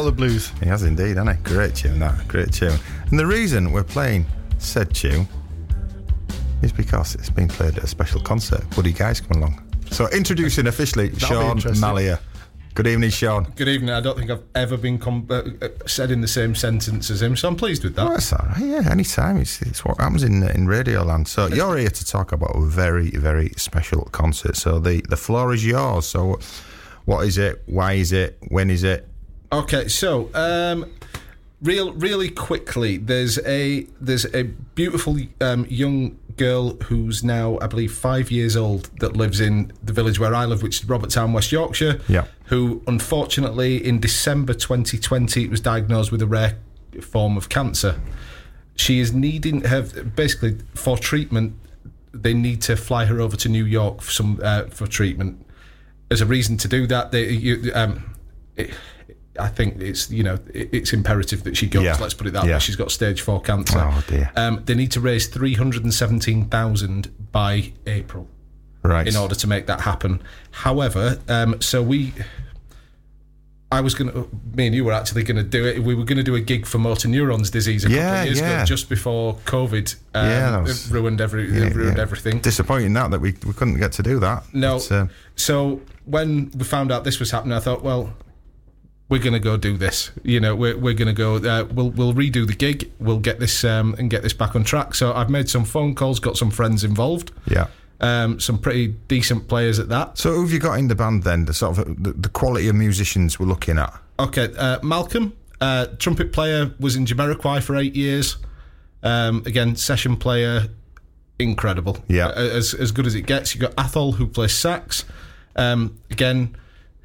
Definitely the blues. He has indeed, hasn't he? Great tune, that. Great tune. And the reason we're playing said tune is because it's been played at a special concert. Buddy Guy's coming along. So introducing officially be Sean interesting. Mallia. Good evening, Sean. Good evening. I don't think I've ever been com- uh, uh, said in the same sentence as him, so I'm pleased with that. Oh, that's all right. Yeah, anytime. It's, it's what happens in in Radio Land. So you're here to talk about a very, very special concert. So the, the floor is yours. So what is it? Why is it? When is it? Okay, so um, real, really quickly, there's a there's a beautiful um, young girl who's now, I believe, five years old that lives in the village where I live, which is Robertstown, West Yorkshire. Yeah. Who, unfortunately, in December 2020, was diagnosed with a rare form of cancer. She is needing have basically for treatment. They need to fly her over to New York for some uh, for treatment. As a reason to do that, they you, um, it, I think it's you know it's imperative that she goes. Yeah. Let's put it that Yeah. way. She's got stage four cancer. Oh, dear. Um, they need to raise three hundred and seventeen thousand by April Right. in order to make that happen. However, um, so we. I was going to, me and you were actually going to do it. We were going to do a gig for motor neurons disease a couple Yeah, of years yeah. ago, just before COVID um, Yeah, was- it ruined every ruined everything. Disappointing that that we, we couldn't get to do that. No. But, uh, So when we found out this was happening, I thought, well, we're going to go do this. You know, we're, we're going to go. Uh, we'll we'll redo the gig. We'll get this um, and get this back on track. So I've made some phone calls, got some friends involved, yeah. um, some pretty decent players at that. So who have you got in the band then? The sort of the, the quality of musicians we're looking at. Okay, uh, Malcolm, uh, trumpet player, was in Jamiroquai for eight years. Um, again, session player, incredible. Yeah. As as good as it gets. You got Athol who plays sax. Um, again,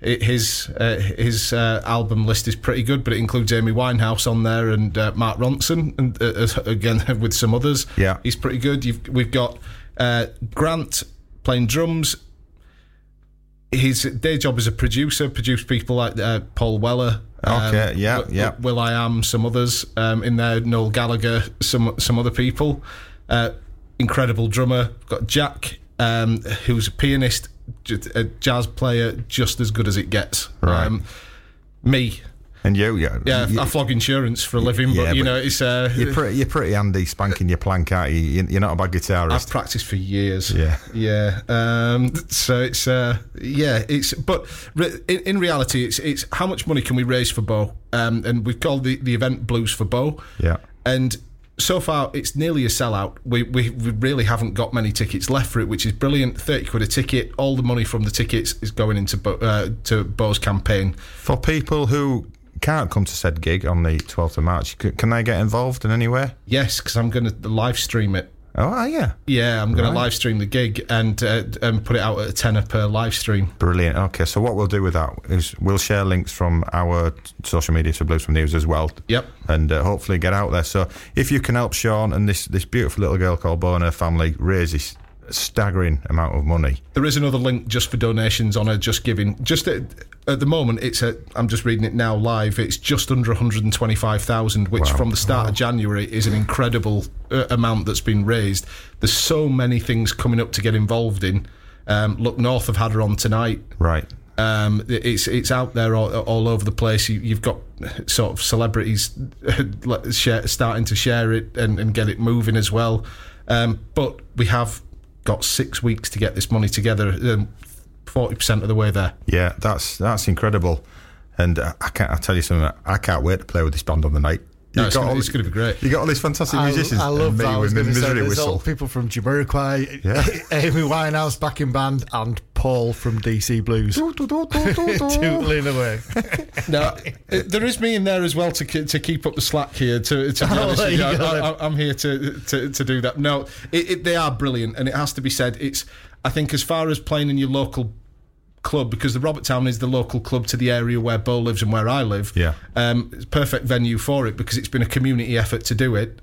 his uh, his uh, album list is pretty good, but it includes Amy Winehouse on there and uh, Mark Ronson, and uh, again with some others. Yeah. he's pretty good. You've, we've got uh, Grant playing drums. His day job as a producer, produced people like uh, Paul Weller. Okay, yeah, Will- yeah. Will I Am, some others um, in there, Noel Gallagher, some some other people. Uh, incredible drummer. Got Jack, um, who's a pianist, a jazz player, just as good as it gets. Right. me, And you, yeah. yeah, you, I flog insurance for a living, yeah, but you but know, it's uh, you're pretty, you're pretty handy spanking your plank, aren't you? You- You're not a bad guitarist. I've practiced for years. Yeah. yeah. Um, so it's uh, yeah, it's but re- in, in reality, it's it's how much money can we raise for Bo? Um, and we've called the, the event Blues for Bo. Yeah. And so far, it's nearly a sellout. We, we we really haven't got many tickets left for it, which is brilliant. Thirty quid a ticket. All the money from the tickets is going into Bo, uh, to Bo's campaign. For people who can't come to said gig on the 12th of March, can they get involved in any way? Yes, because I'm going to live stream it. Oh, ah, yeah. Yeah, I'm going Right. to live stream the gig and uh, and put it out at a tenner per live stream. Brilliant. Okay, so what we'll do with that is we'll share links from our social media to Blues from News as well. Yep. And uh, hopefully get out there. So if you can help Sean and this, this beautiful little girl called Bo and her family raise this staggering amount of money. There is another link just for donations on a Just Giving. Just at, at the moment, it's a. I'm just reading it now live. It's just under 125,000, which Wow. from the start of January is an incredible uh, amount that's been raised. There's so many things coming up to get involved in. Um, Look North have had her on tonight. Right. Um, it's it's out there all, all over the place. You, you've got sort of celebrities starting to share it and, and get it moving as well. Um, but we have got six weeks to get this money together. um, Forty percent of the way there. Yeah, that's that's incredible. And uh, I can't. I tell you something. I can't wait to play with this band on the night. No, You've got gonna- all it's this- gonna be great. You got all these fantastic I, musicians. I love and me that. I was with my going to say misery there's all whistle. people from Jamiroquai, Yeah. Amy Winehouse backing band, and Paul from DC Blues. Tootling away. No, uh, there is me in there as well to to keep up the slack here. To, to be Oh, honest, there you you. go I, then. I, I'm here to, to to do that. No, it, it, they are brilliant, and it has to be said. It's I think as far as playing in your local club because the Robert Town is the local club to the area where Bo lives and where I live. Yeah. um, it's perfect venue for it because it's been a community effort to do it,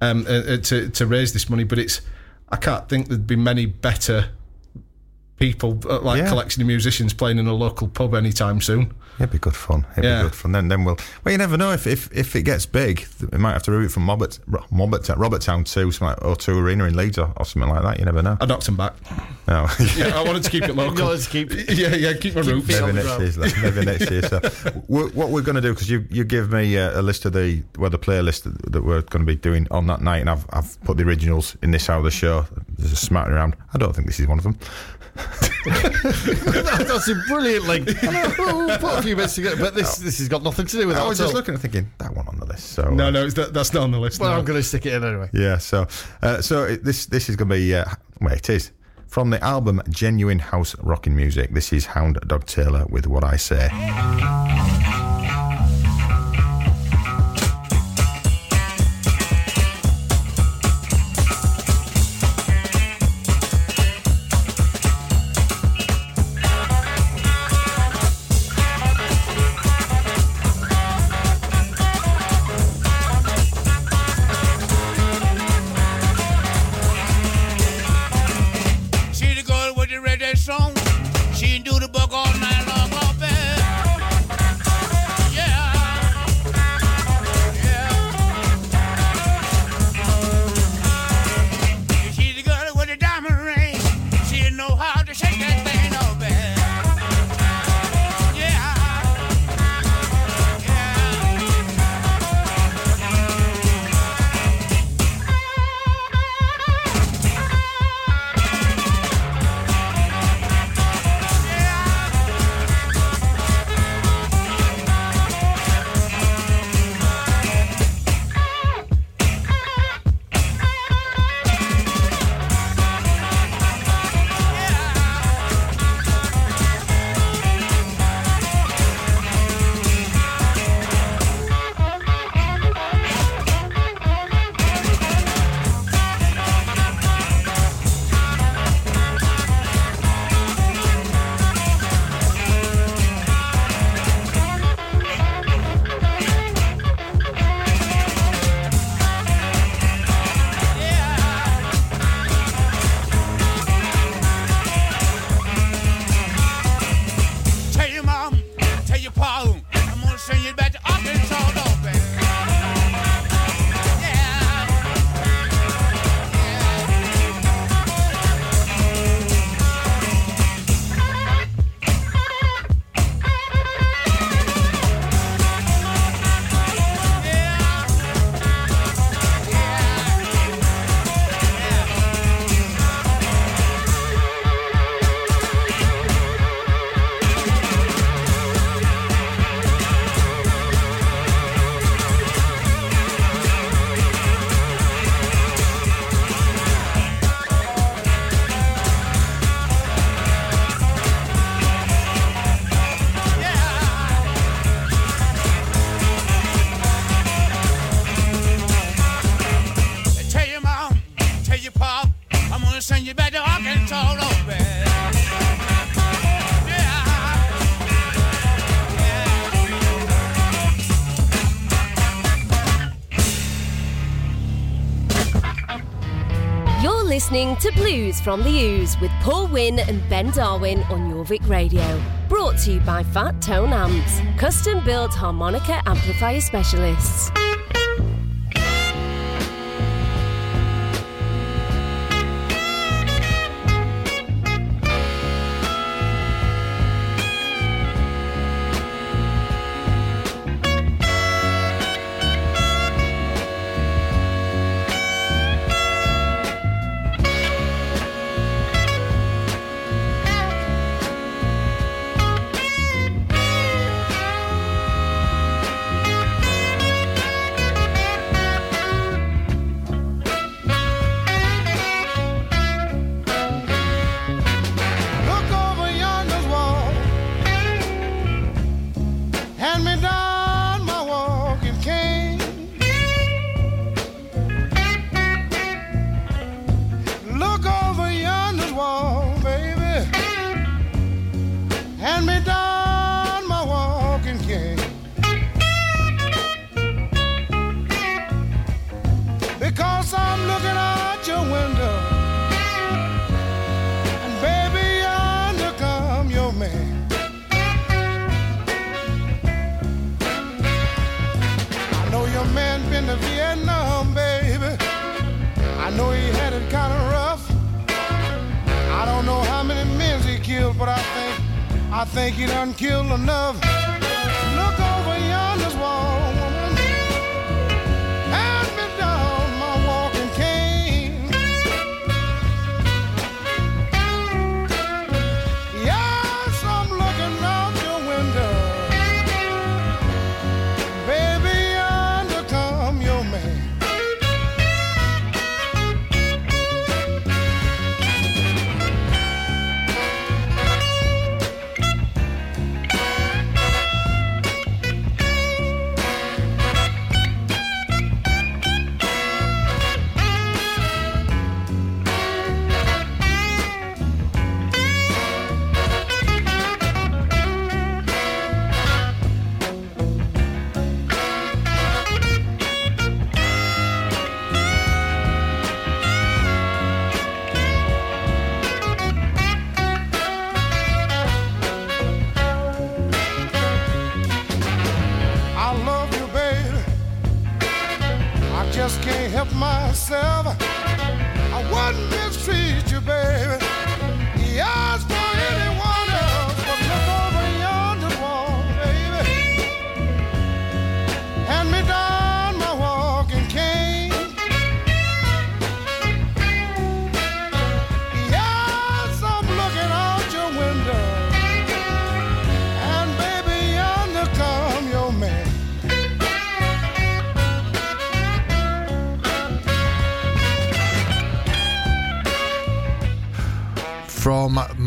um, uh, uh, to to raise this money. But it's I can't think there'd be many better people uh, like Yeah. collection of musicians playing in a local pub anytime soon. It'd be good fun. It'd Yeah. be good fun. Then, then we'll. Well, you never know if if, if it gets big, we might have to route from Mobbert, Mobbert, Robert Town to something like O2 Arena in Leeds or, or something like that. You never know. I knocked them back. No. Yeah, I wanted to keep it local. wanted to keep- yeah, yeah, keep my roots. feet Maybe next year. then. Maybe next year. So, we what we're going to do because you you give me uh, a list of the well the playlist that, that we're going to be doing on that night, and I've I've put the originals in this hour of the show. There's a smattering around. I don't think this is one of them. That's a brilliant link. We'll put a few bits together, but this this has got nothing to do with that. I was at just all. looking and thinking that one on the list. So No, uh, no, it's that, that's not on the list. Well, no. I'm going to stick it in anyway. Yeah, so uh, so it, this this is going to be uh, well, it is from the album Genuine House Rocking Music. This is Hound Dog Taylor with What I Say. To Blues from the Ooze with Paul Wynn and Ben Darwin on Jorvik Radio. Brought to you by Fat Tone Amps, custom built harmonica amplifier specialists.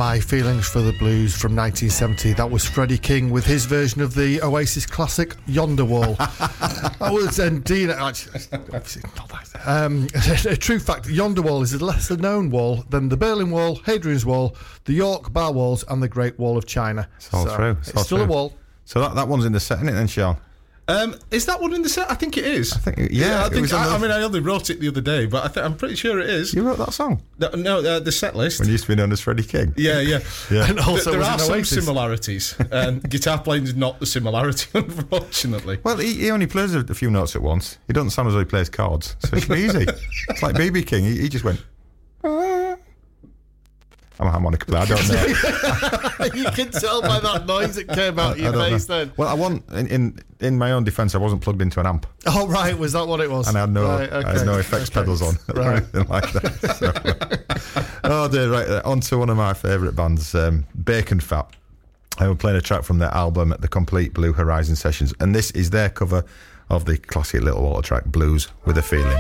My Feelings for the Blues from 1970, that was Freddie King with his version of the Oasis classic Yonder Wall. that was indeed actually, obviously not that. Um, a true fact: Yonder Wall is a lesser known wall than the Berlin Wall, Hadrian's Wall, the York Bar Walls, and the Great Wall of China. It's all So, true. It's, all still true. a wall. So that, that one's in the set, isn't it, then, Sean? Um, is that one in the set? I think it is. I think, yeah, I think. I, I mean, I only wrote it the other day, but I th- I'm pretty sure it is. You wrote that song? No, no uh, the set list. When you used to be known as Freddie King. Yeah, yeah. Yeah. And also there was are some Oasis. similarities, and guitar playing is not the similarity, unfortunately. Well, he, he only plays a, few notes at once. He doesn't sound as though he plays chords, so it should be easy. it's like BB King. He, he just went. "Ah." I'm a harmonica player. I don't know. you can tell by that noise that came out of I your don't face know. then. Well, I want in, in in my own defence, I wasn't plugged into an amp, Oh, right, was that what it was? and I had no Right, I had no effects okay. pedals on or Right. anything like that. So. oh dear, right. uh, On to one of my favourite bands, um, Bacon Fat. I were playing a track from their album, The Complete Blue Horizon Sessions, and this is their cover of the classic Little Walter track, Blues with a Feeling.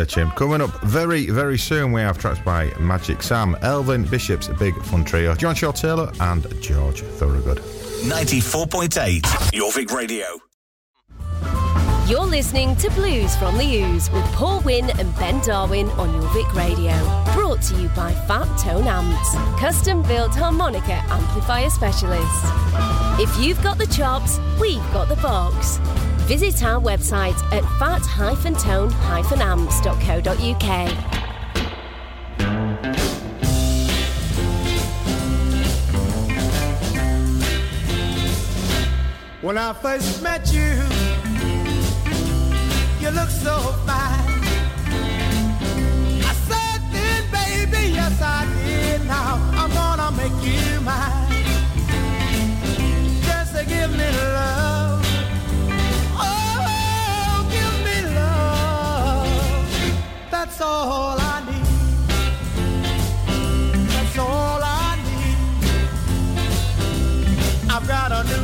There, Chim. Coming up very, very soon, we have tracks by Magic Sam, Elvin Bishop's Big Fun Trio, Joanne Shaw Taylor, and George Thorogood. 94.8 Jorvik Radio. You're listening to Blues from the Ooze with Paul Wynn and Ben Darwin on Jorvik Radio. Brought to you by Fat Tone Amps, custom built harmonica amplifier specialists. If you've got the chops, we've got the box. Visit our website at fat-tone-amps.co.uk. When I first met you, you looked so fine. I said then, baby, yes I did. Now I'm gonna make you mine. Just to give me love. That's all I need. That's all I need. I've got a new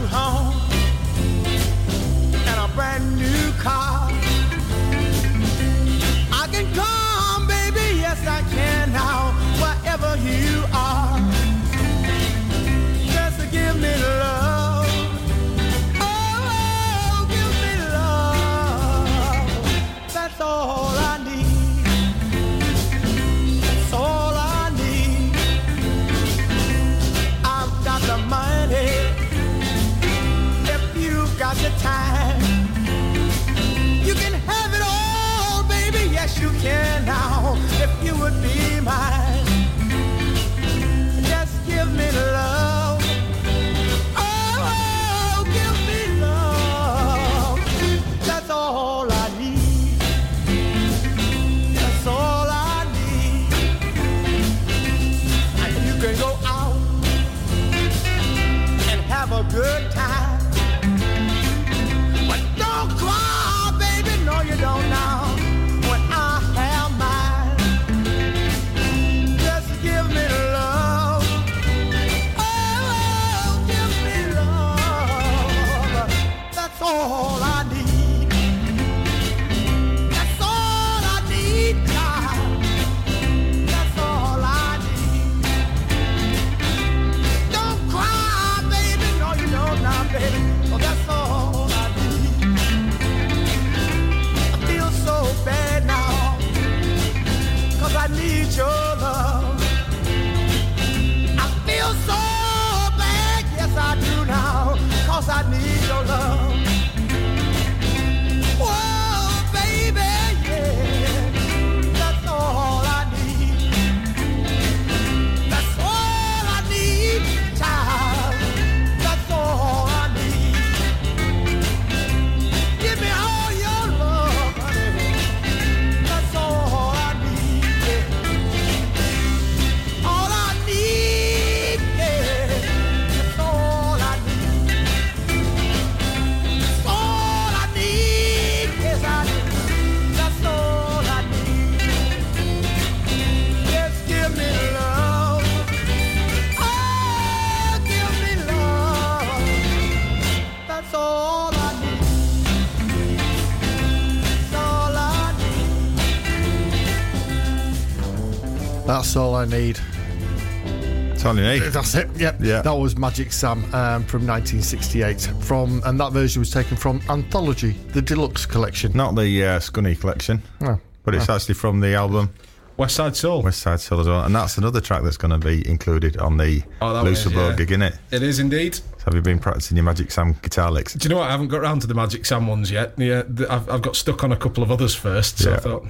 That's all I need. That's all you need. That's it. Yep. Yeah. That was Magic Sam um, from 1968. From and that version was taken from Anthology, the deluxe collection. Not the uh, Scunny collection, Oh. but it's actually from the album West Side Soul. West Side Soul as well. And that's another track that's going to be included on the Oh, that is, Lucifer yeah. gig, innit? It is indeed. So have you been practicing your Magic Sam guitar licks? Do you know what? I haven't got round to the Magic Sam ones yet. Yeah, I've, I've got stuck on a couple of others first. So I thought,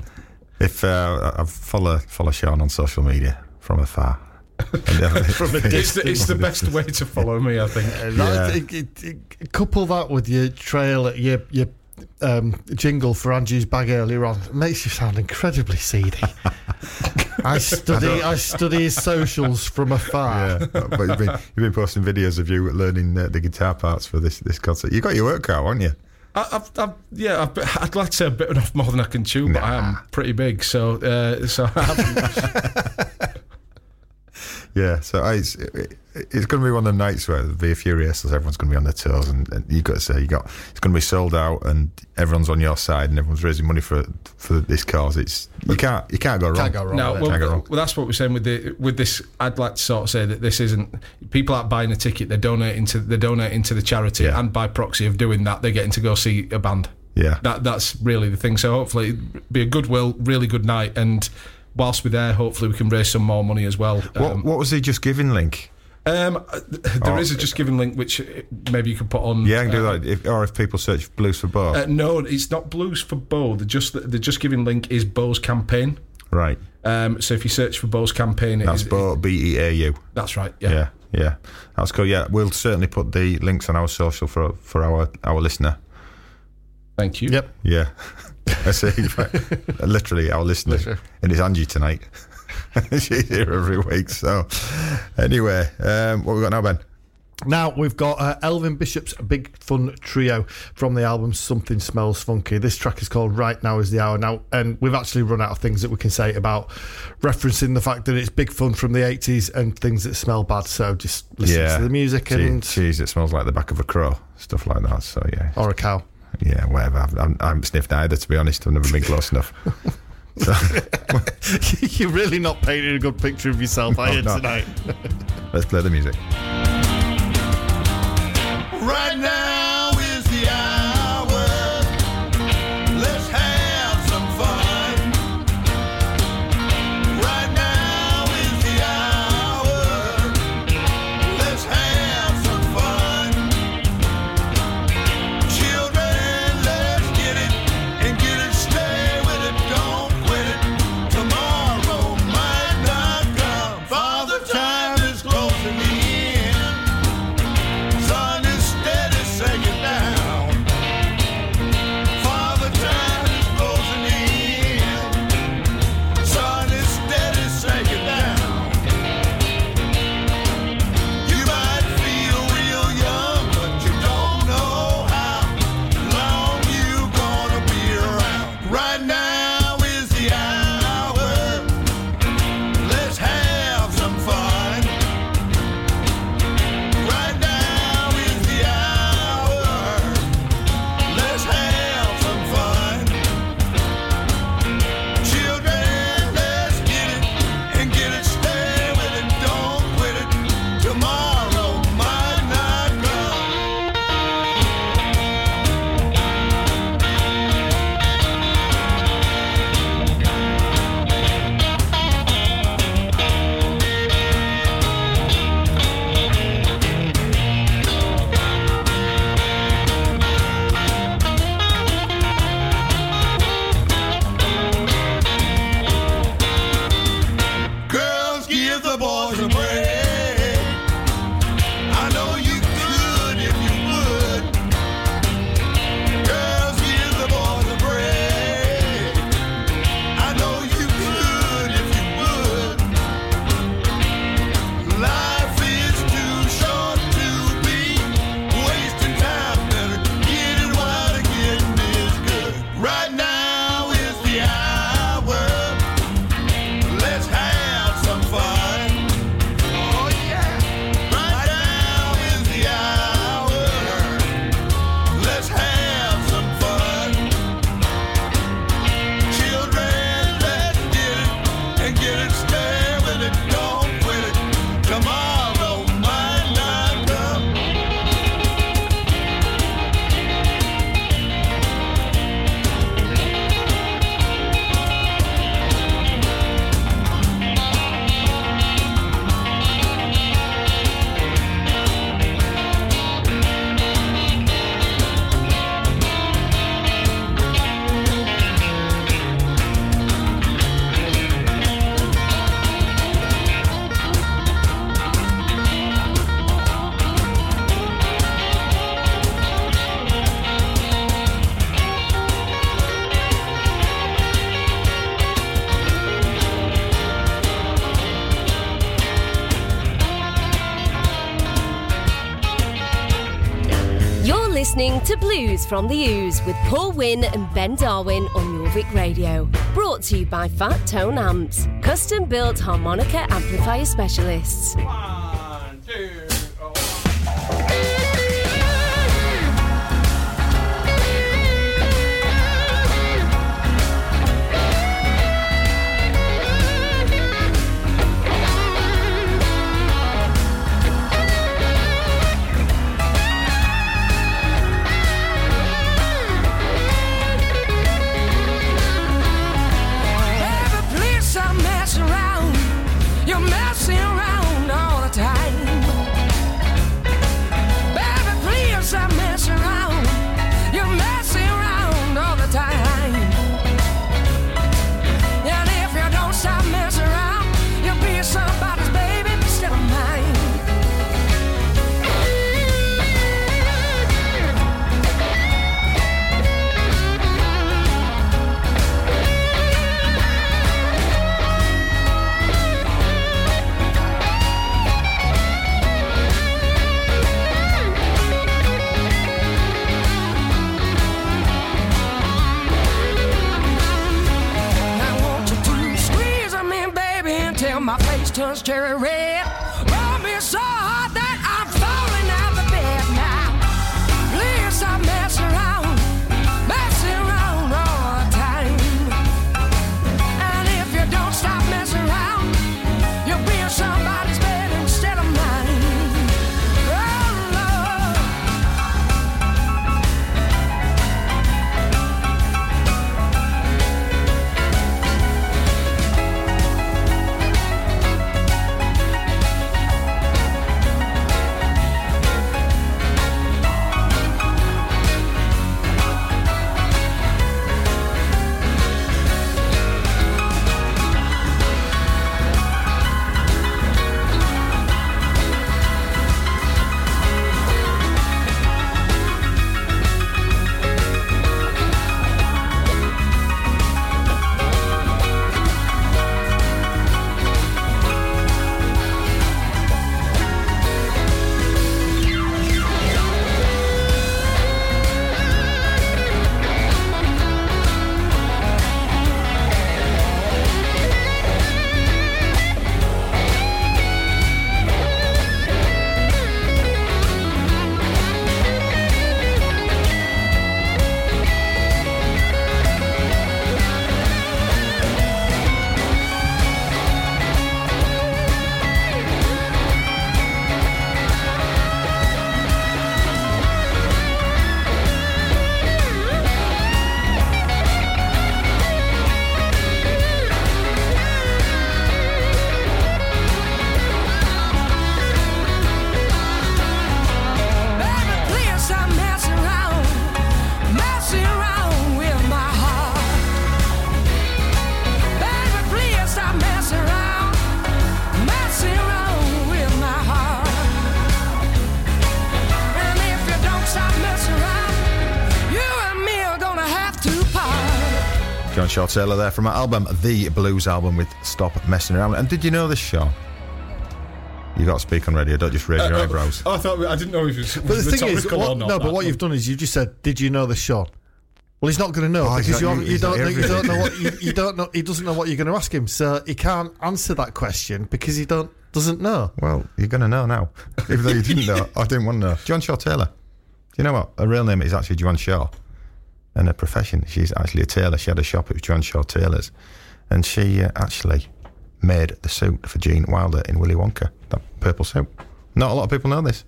If uh, I follow follow Sean on social media from afar. from a it's the, it's the best way to follow me, I think. That- it- it- it- couple that with your trail, your your um, jingle for Angie's bag earlier on it makes you sound incredibly seedy. I study I, study his socials from afar. Yeah, but you've been you've been posting videos of you learning uh, the guitar parts for this this concert. You got your workout, haven't you? I, I've, I've, yeah, I've, been- I'd like to say I've bitten off more than I can chew, but I am pretty big, so uh, so I haven't. Yeah, so I, it's, it, it's going to be one of the nights where there'll be a few rehearsals. Everyone's going to be on their toes, and, and you've got to say you got it's going to be sold out, and everyone's on your side, and everyone's raising money for for this cause. It's you can't you can't go wrong. Can't go wrong. No, well, Can't go wrong. well, that's what we're saying with the with this. I'd like to sort of say that this isn't people aren't buying a ticket; they're donating to they're donating to the charity, Yeah. and by proxy of doing that, they're getting to go see a band. Yeah. that that's really the thing. So hopefully, it'd be a goodwill, really good night, and whilst we're there, hopefully we can raise some more money as well. What Um, what was the just giving link? um, there Oh. is a just giving link which uh, maybe you could put on. Yeah, I can do uh, that. If, or if people search Blues for Bo, Uh, no, it's not Blues for Bow. The just the just giving link is Bow's campaign. right? Um, so if you search for Bow's campaign, it That's is- Bo B E A U. That's right. Yeah, yeah, that's cool. Yeah, we'll certainly put the links on our social for for our our listener. Thank you. Yep. Yeah, I see. Literally, our listener, Literally. and it's Angie tonight. She's here every week. So, anyway, um, what we got now, Ben? Now we've got uh, Elvin Bishop's Big Fun Trio from the album Something Smells Funky. This track is called Right Now Is the Hour. Now, and we've actually run out of things that we can say about referencing the fact that it's big fun from the 80s and things that smell bad. So just listen yeah, to the music and cheese. It smells like the back of a crow. Stuff like that. So yeah, or a cow. Yeah, whatever. I've, I'm, I'm sniffed either. To be honest, I've never been close enough. So, You're really not painting a good picture of yourself, are No, you, tonight? let's play the music. Right now Blues from the Ooze with Paul Wynn and Ben Darwin on Jorvik Radio. Brought to you by Fat Tone Amps, custom built harmonica amplifier specialists. One, turns cherry red. Joanne Shaw Taylor there from our album, The Blues Album with Stop Messing Around. And did you know this, Sean? You got to speak on radio, don't just raise your Uh, uh, eyebrows. I thought I didn't know if it was, But the thing is, what- no, but what you've done is you just said, "Did you know this, Sean?" Well, he's not going to know Oh, because you, you don't know, you don't know what you, you don't know. He doesn't know what you're going to ask him, so he can't answer that question because he don't doesn't know. Well, you're going to know now. Even though you didn't know, I didn't want to know. Joanne Shaw Taylor. Do you know what? Her real name is actually Joanne Shaw. And her profession, she's actually a tailor. She had a shop at Joanne Shaw Taylor's. And she uh, actually made the suit for Gene Wilder in Willy Wonka, that purple suit. Not a lot of people know this.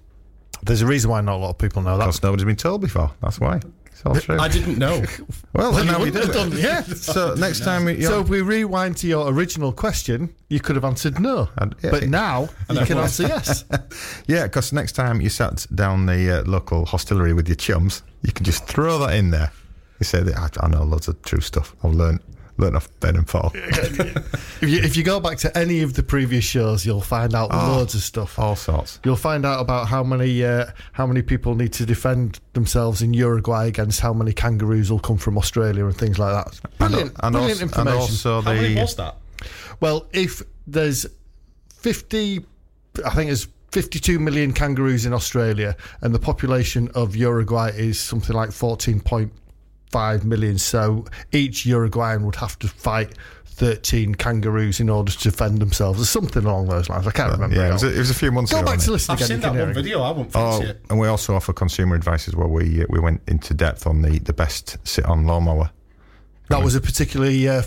There's a reason why not a lot of people know that. Because nobody's been told before. That's why. It's all true. I didn't know. Well, Well, you now we wouldn't do. have done- yeah. So next time, we, So if we rewind to your original question, you could have answered no, And- yeah, but it- now you can answer yes. yeah, because next time you sat down the uh, local hostelry with your chums, you can just throw that in there. You say that I, I know loads of true stuff. I've learned learned off Ben and Paul. If you, if you go back to any of the previous shows, you'll find out Oh. loads of stuff. All sorts. You'll find out about how many uh, how many people need to defend themselves in Uruguay against how many kangaroos will come from Australia and things like that. Brilliant, and, brilliant also, and information. also How many was that? Well, if there's 50, I think there's 52 million kangaroos in Australia, and the population of Uruguay is something like 14.5 million. So each Uruguayan would have to fight 13 kangaroos in order to defend themselves, or something along those lines. I can't remember. Yeah, it it was, a, it was a few months Go ago. back to listen I've again. seen you can that one video. I wouldn't Oh, fancy it. and we also offer consumer advice as well. We uh, we went into depth on the, the best sit on lawnmower. That was a particularly uh,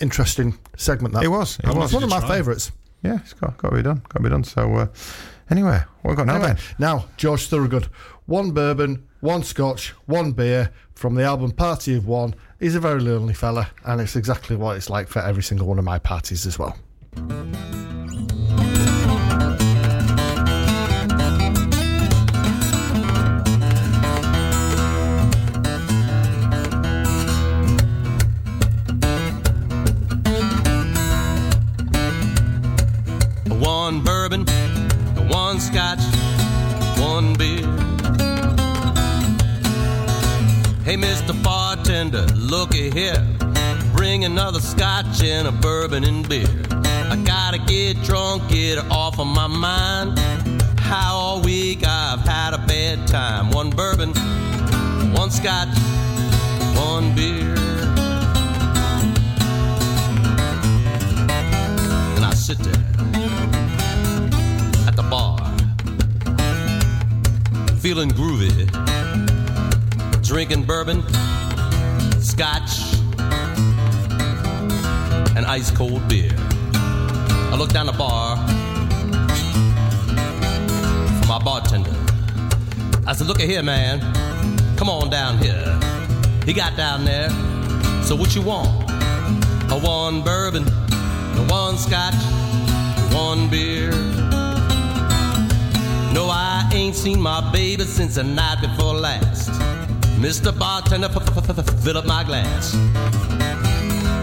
interesting segment. That It was. It How was. much one of my favourites. Yeah, it's got, got to be done. Got to be done. So uh, anyway, what we got now Anyway, then? now George Thorogood, one bourbon, one scotch, one beer from the album Party of One. He's a very lonely fella, and it's exactly what it's like for every single one of my parties as well. Hey, Mr. Bartender, looky here. Bring another scotch and a bourbon and beer. I gotta get drunk, get off of my mind. How all week I've had a bad time. One bourbon, one scotch, one beer. And I sit there at the bar, feeling groovy, drinking bourbon, scotch, and ice cold beer. I look down the bar for my bartender. I said, Look at here, man. Come on down here. He got down there. So what you want? A one bourbon, a one scotch, a one beer. No, I ain't seen my baby since the night before last. Mr. Bartender, fill up my glass.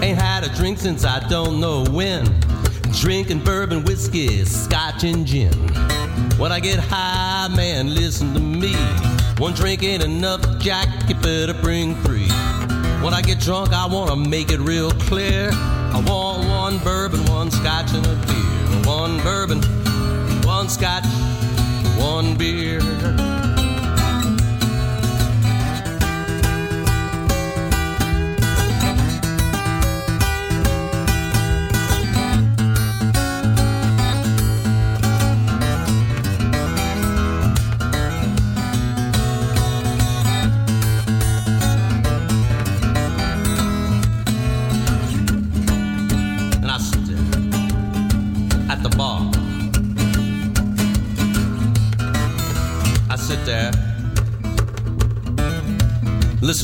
Ain't had a drink since I don't know when. Drinking bourbon, whiskey, scotch, and gin. When I get high, man, listen to me. One drink ain't enough, Jack, you better bring three. When I get drunk, I wanna make it real clear. I want one bourbon, one scotch, and a beer. One bourbon, one scotch, one beer.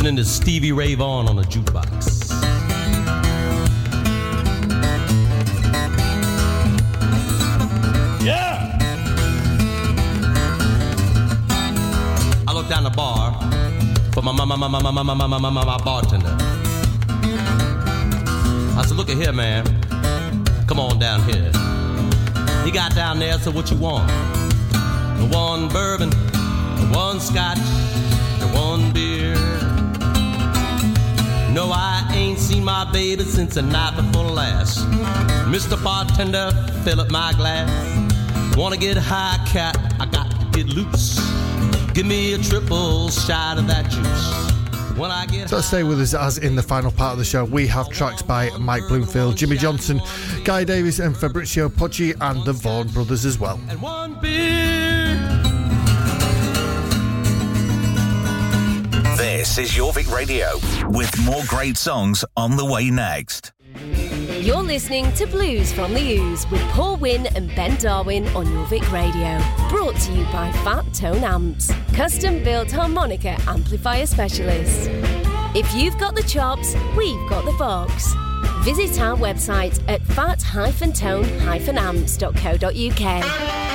Listening to Stevie Ray Vaughan on a jukebox. Yeah! I look down the bar for my my my my my my my my bartender. I said, look at here, man. Come on down here. He got down there, so what you want? One bourbon, one scotch, seen my baby since the night before last. Mr. Bartender, fill up my glass. Wanna get high, cat? I got to get loose. Give me a triple shot of that juice. When I get So stay with us as in the final part of the show, we have tracks by Mike Bloomfield, Jimmy Johnson, Guy Davis, and Fabrizio Poggi, and the Vaughan brothers as well. This is Jorvik Radio with more great songs on the way next. You're listening to Blues from the Ooze with Paul Wynn and Ben Darwin on Jorvik Radio. Brought to you by Fat Tone Amps, custom built harmonica amplifier specialists. If you've got the chops, we've got the box. Visit our website at fat-tone-amps.co.uk.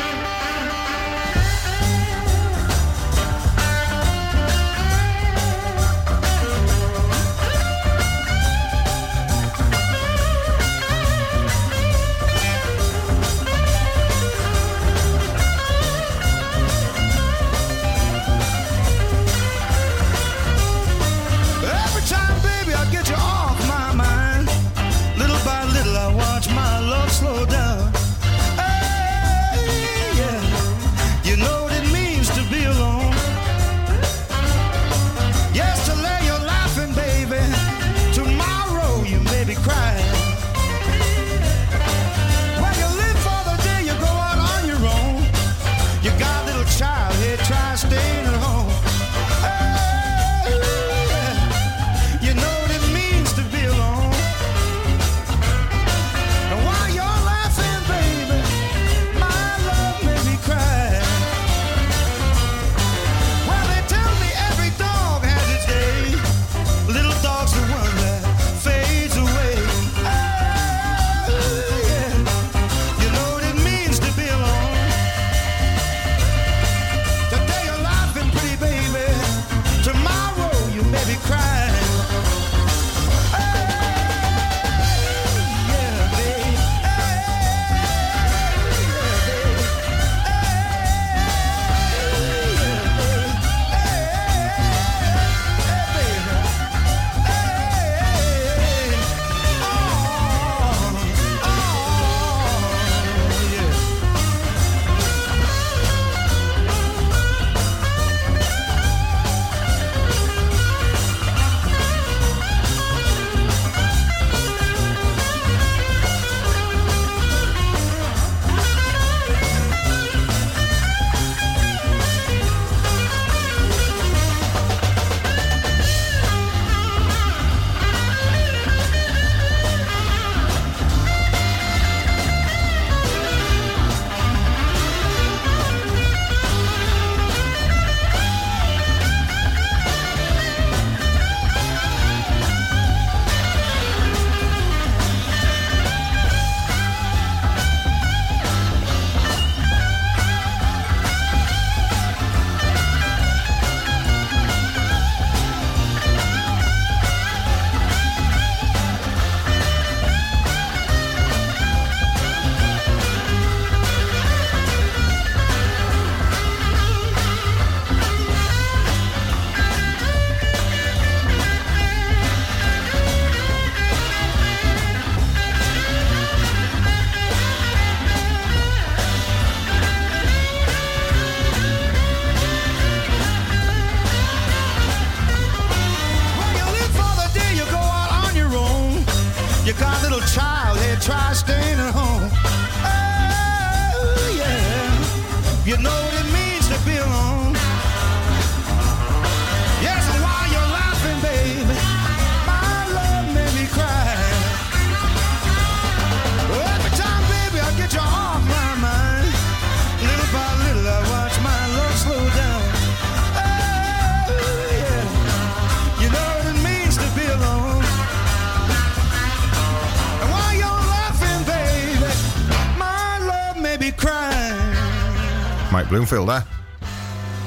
Bloomfield there.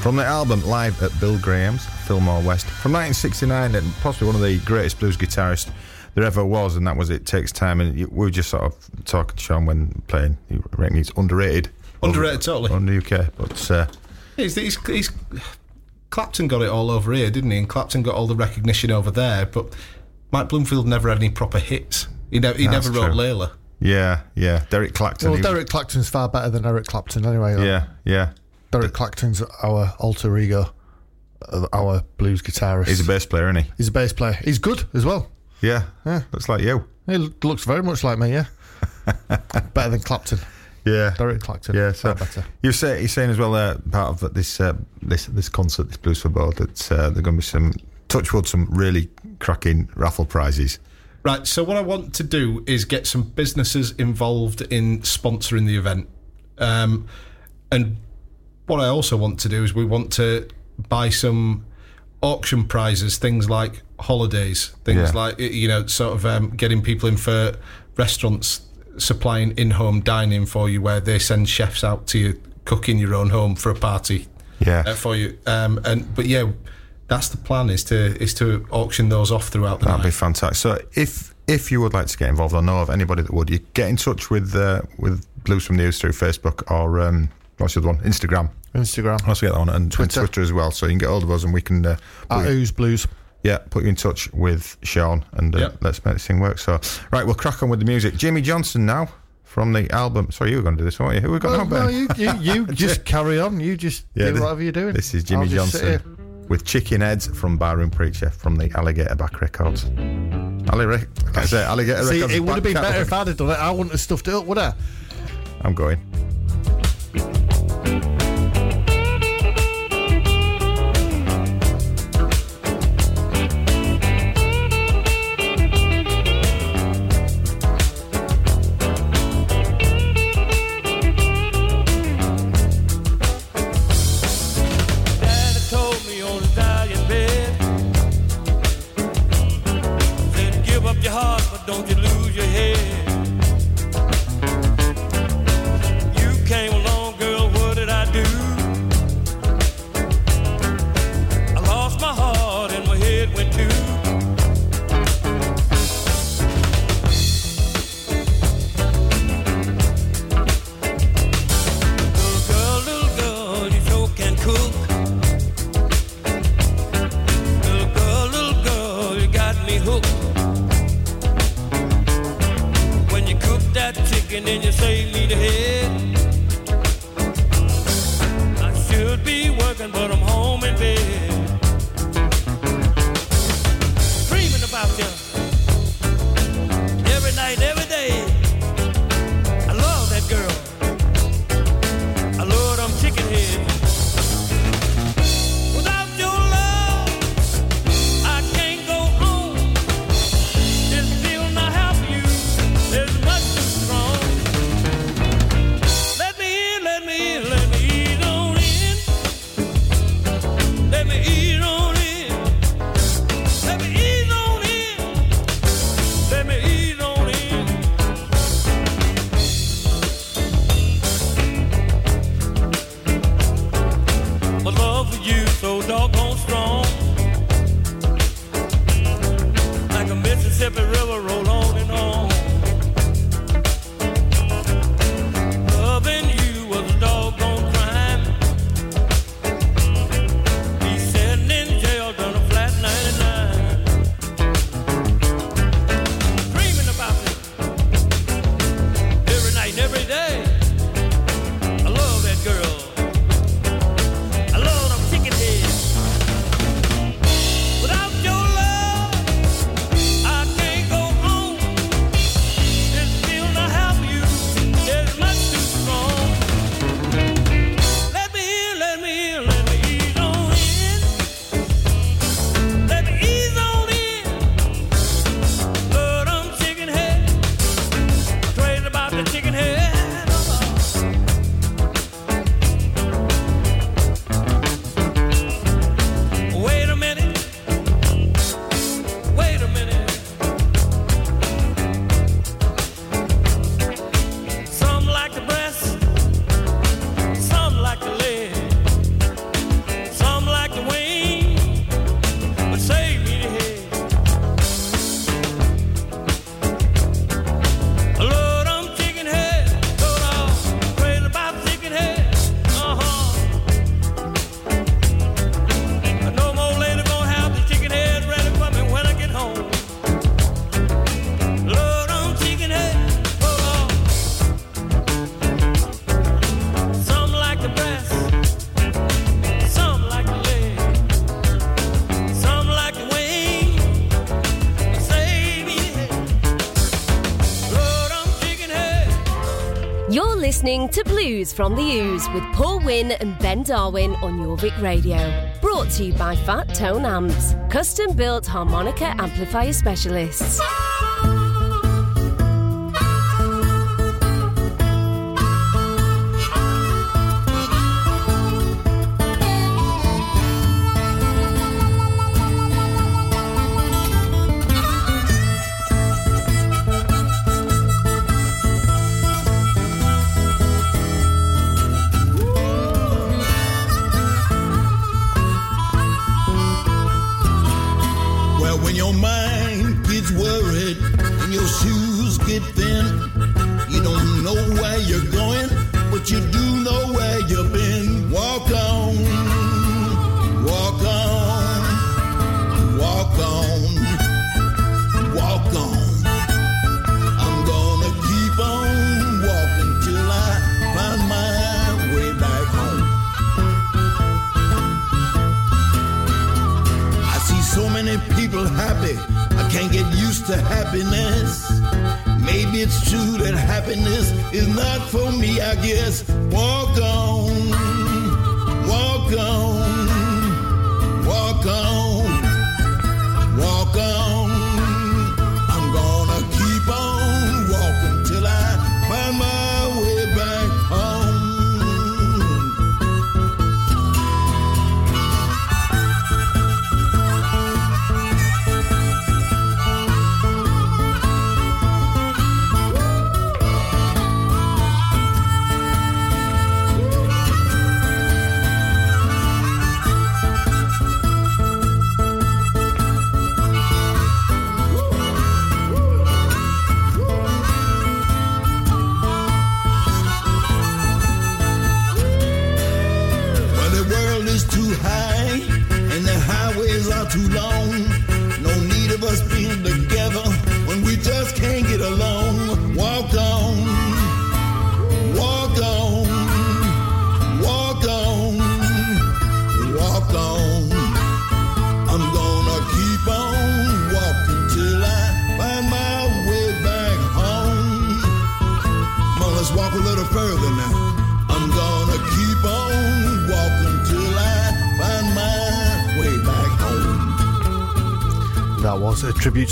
From the album Live at Bill Graham's, Fillmore West, from 1969, and possibly one of the greatest blues guitarists there ever was, and that was It Takes Time. And we were just sort of talking to Sean when playing. You reckon he's underrated? Underrated, totally. On the UK, but uh, He's, he's, he's, Clapton got it all over here, didn't he? And Clapton got all the recognition over there, but Mike Bloomfield never had any proper hits. He, ne- he That's never wrote true. Layla. yeah, yeah. Derek Clapton. Well, he- Derek Clapton's far better than Eric Clapton anyway. though. Yeah, yeah. Derek Clapton's our alter ego, our blues guitarist. He's a bass player, isn't he? He's a bass player. He's good as well. Yeah, Yeah. looks like you. He looks very much like me, yeah. better than Clapton. Yeah, Derek Clapton. Yeah, so better. you say you're saying as well uh, part of this uh, this this concert, this Blues for Board, that uh, there're going to be some touchwood, some really cracking raffle prizes. Right, so what I want to do is get some businesses involved in sponsoring the event. Um, and what I also want to do is we want to buy some auction prizes, things like holidays, things Yeah. like, you know, sort of um, getting people in for restaurants supplying in home dining for you, where they send chefs out to you, cook in your own home for a party Yeah, uh, for you. Um, and But yeah, that's the plan is to is to auction those off throughout the night. that'd night. be fantastic. So if if you would like to get involved, I know of anybody that would, you get in touch with uh, with Blues from the Ooze through Facebook or um, what's the other one, Instagram. Instagram. I also get that on and and Twitter. Twitter as well, so you can get hold of us and we can uh, put At you- Ooze Blues. Yeah, put you in touch with Sean and uh, Yep. let's make this thing work. So, right, we'll crack on with the music. Jimmy Johnson now from the album. Sorry, you were going to do this, weren't you? Who we got Well, now, no, you, you, you just carry on. You just do thi- whatever you're doing. This is Jimmy I'll just sit Johnson with Chicken Heads from Barroom Preacher from the Alligator Back Records. Ali, Re- I say Alligator See, Records. it would have been back better if. I'd have done it. I wouldn't have stuffed it up, would I? I'm going. Mississippi River roll on Blues from the Ooze with Paul Wynn and Ben Darwin on Jorvik Radio. Brought to you by Fat Tone Amps, custom built harmonica amplifier specialists.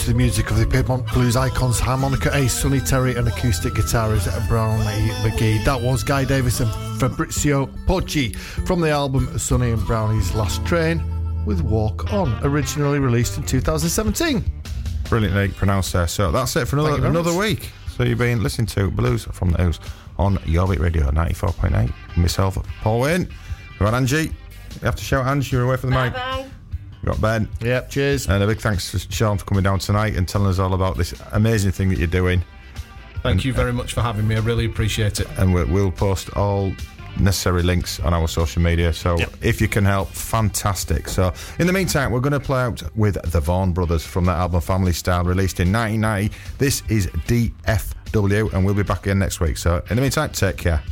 The music of the Piedmont Blues icons, harmonica ace Sonny Terry and acoustic guitarist Brownie McGhee. That was Guy Davis and Fabrizio Poggi from the album Sonny and Brownie's Last Train with Walk On, originally released in 2017. Brilliantly pronounced there. So that's it for another another week. So you've been listening to Blues from the Ooze on Jorvik Radio 94.8. Myself, Paul Wynn. Angie. You have to shout Angie, you're away from the mic. Got Ben. Yep, cheers. And a big thanks to Sean for coming down tonight and telling us all about this amazing thing that you're doing. Thank you very uh, much for having me. I really appreciate it. And we'll, we'll post all necessary links on our social media. So if you can help, fantastic. So in the meantime, we're going to play out with the Vaughan Brothers from their album Family Style, released in 1990. This is DFW, and we'll be back again next week. So in the meantime, take care.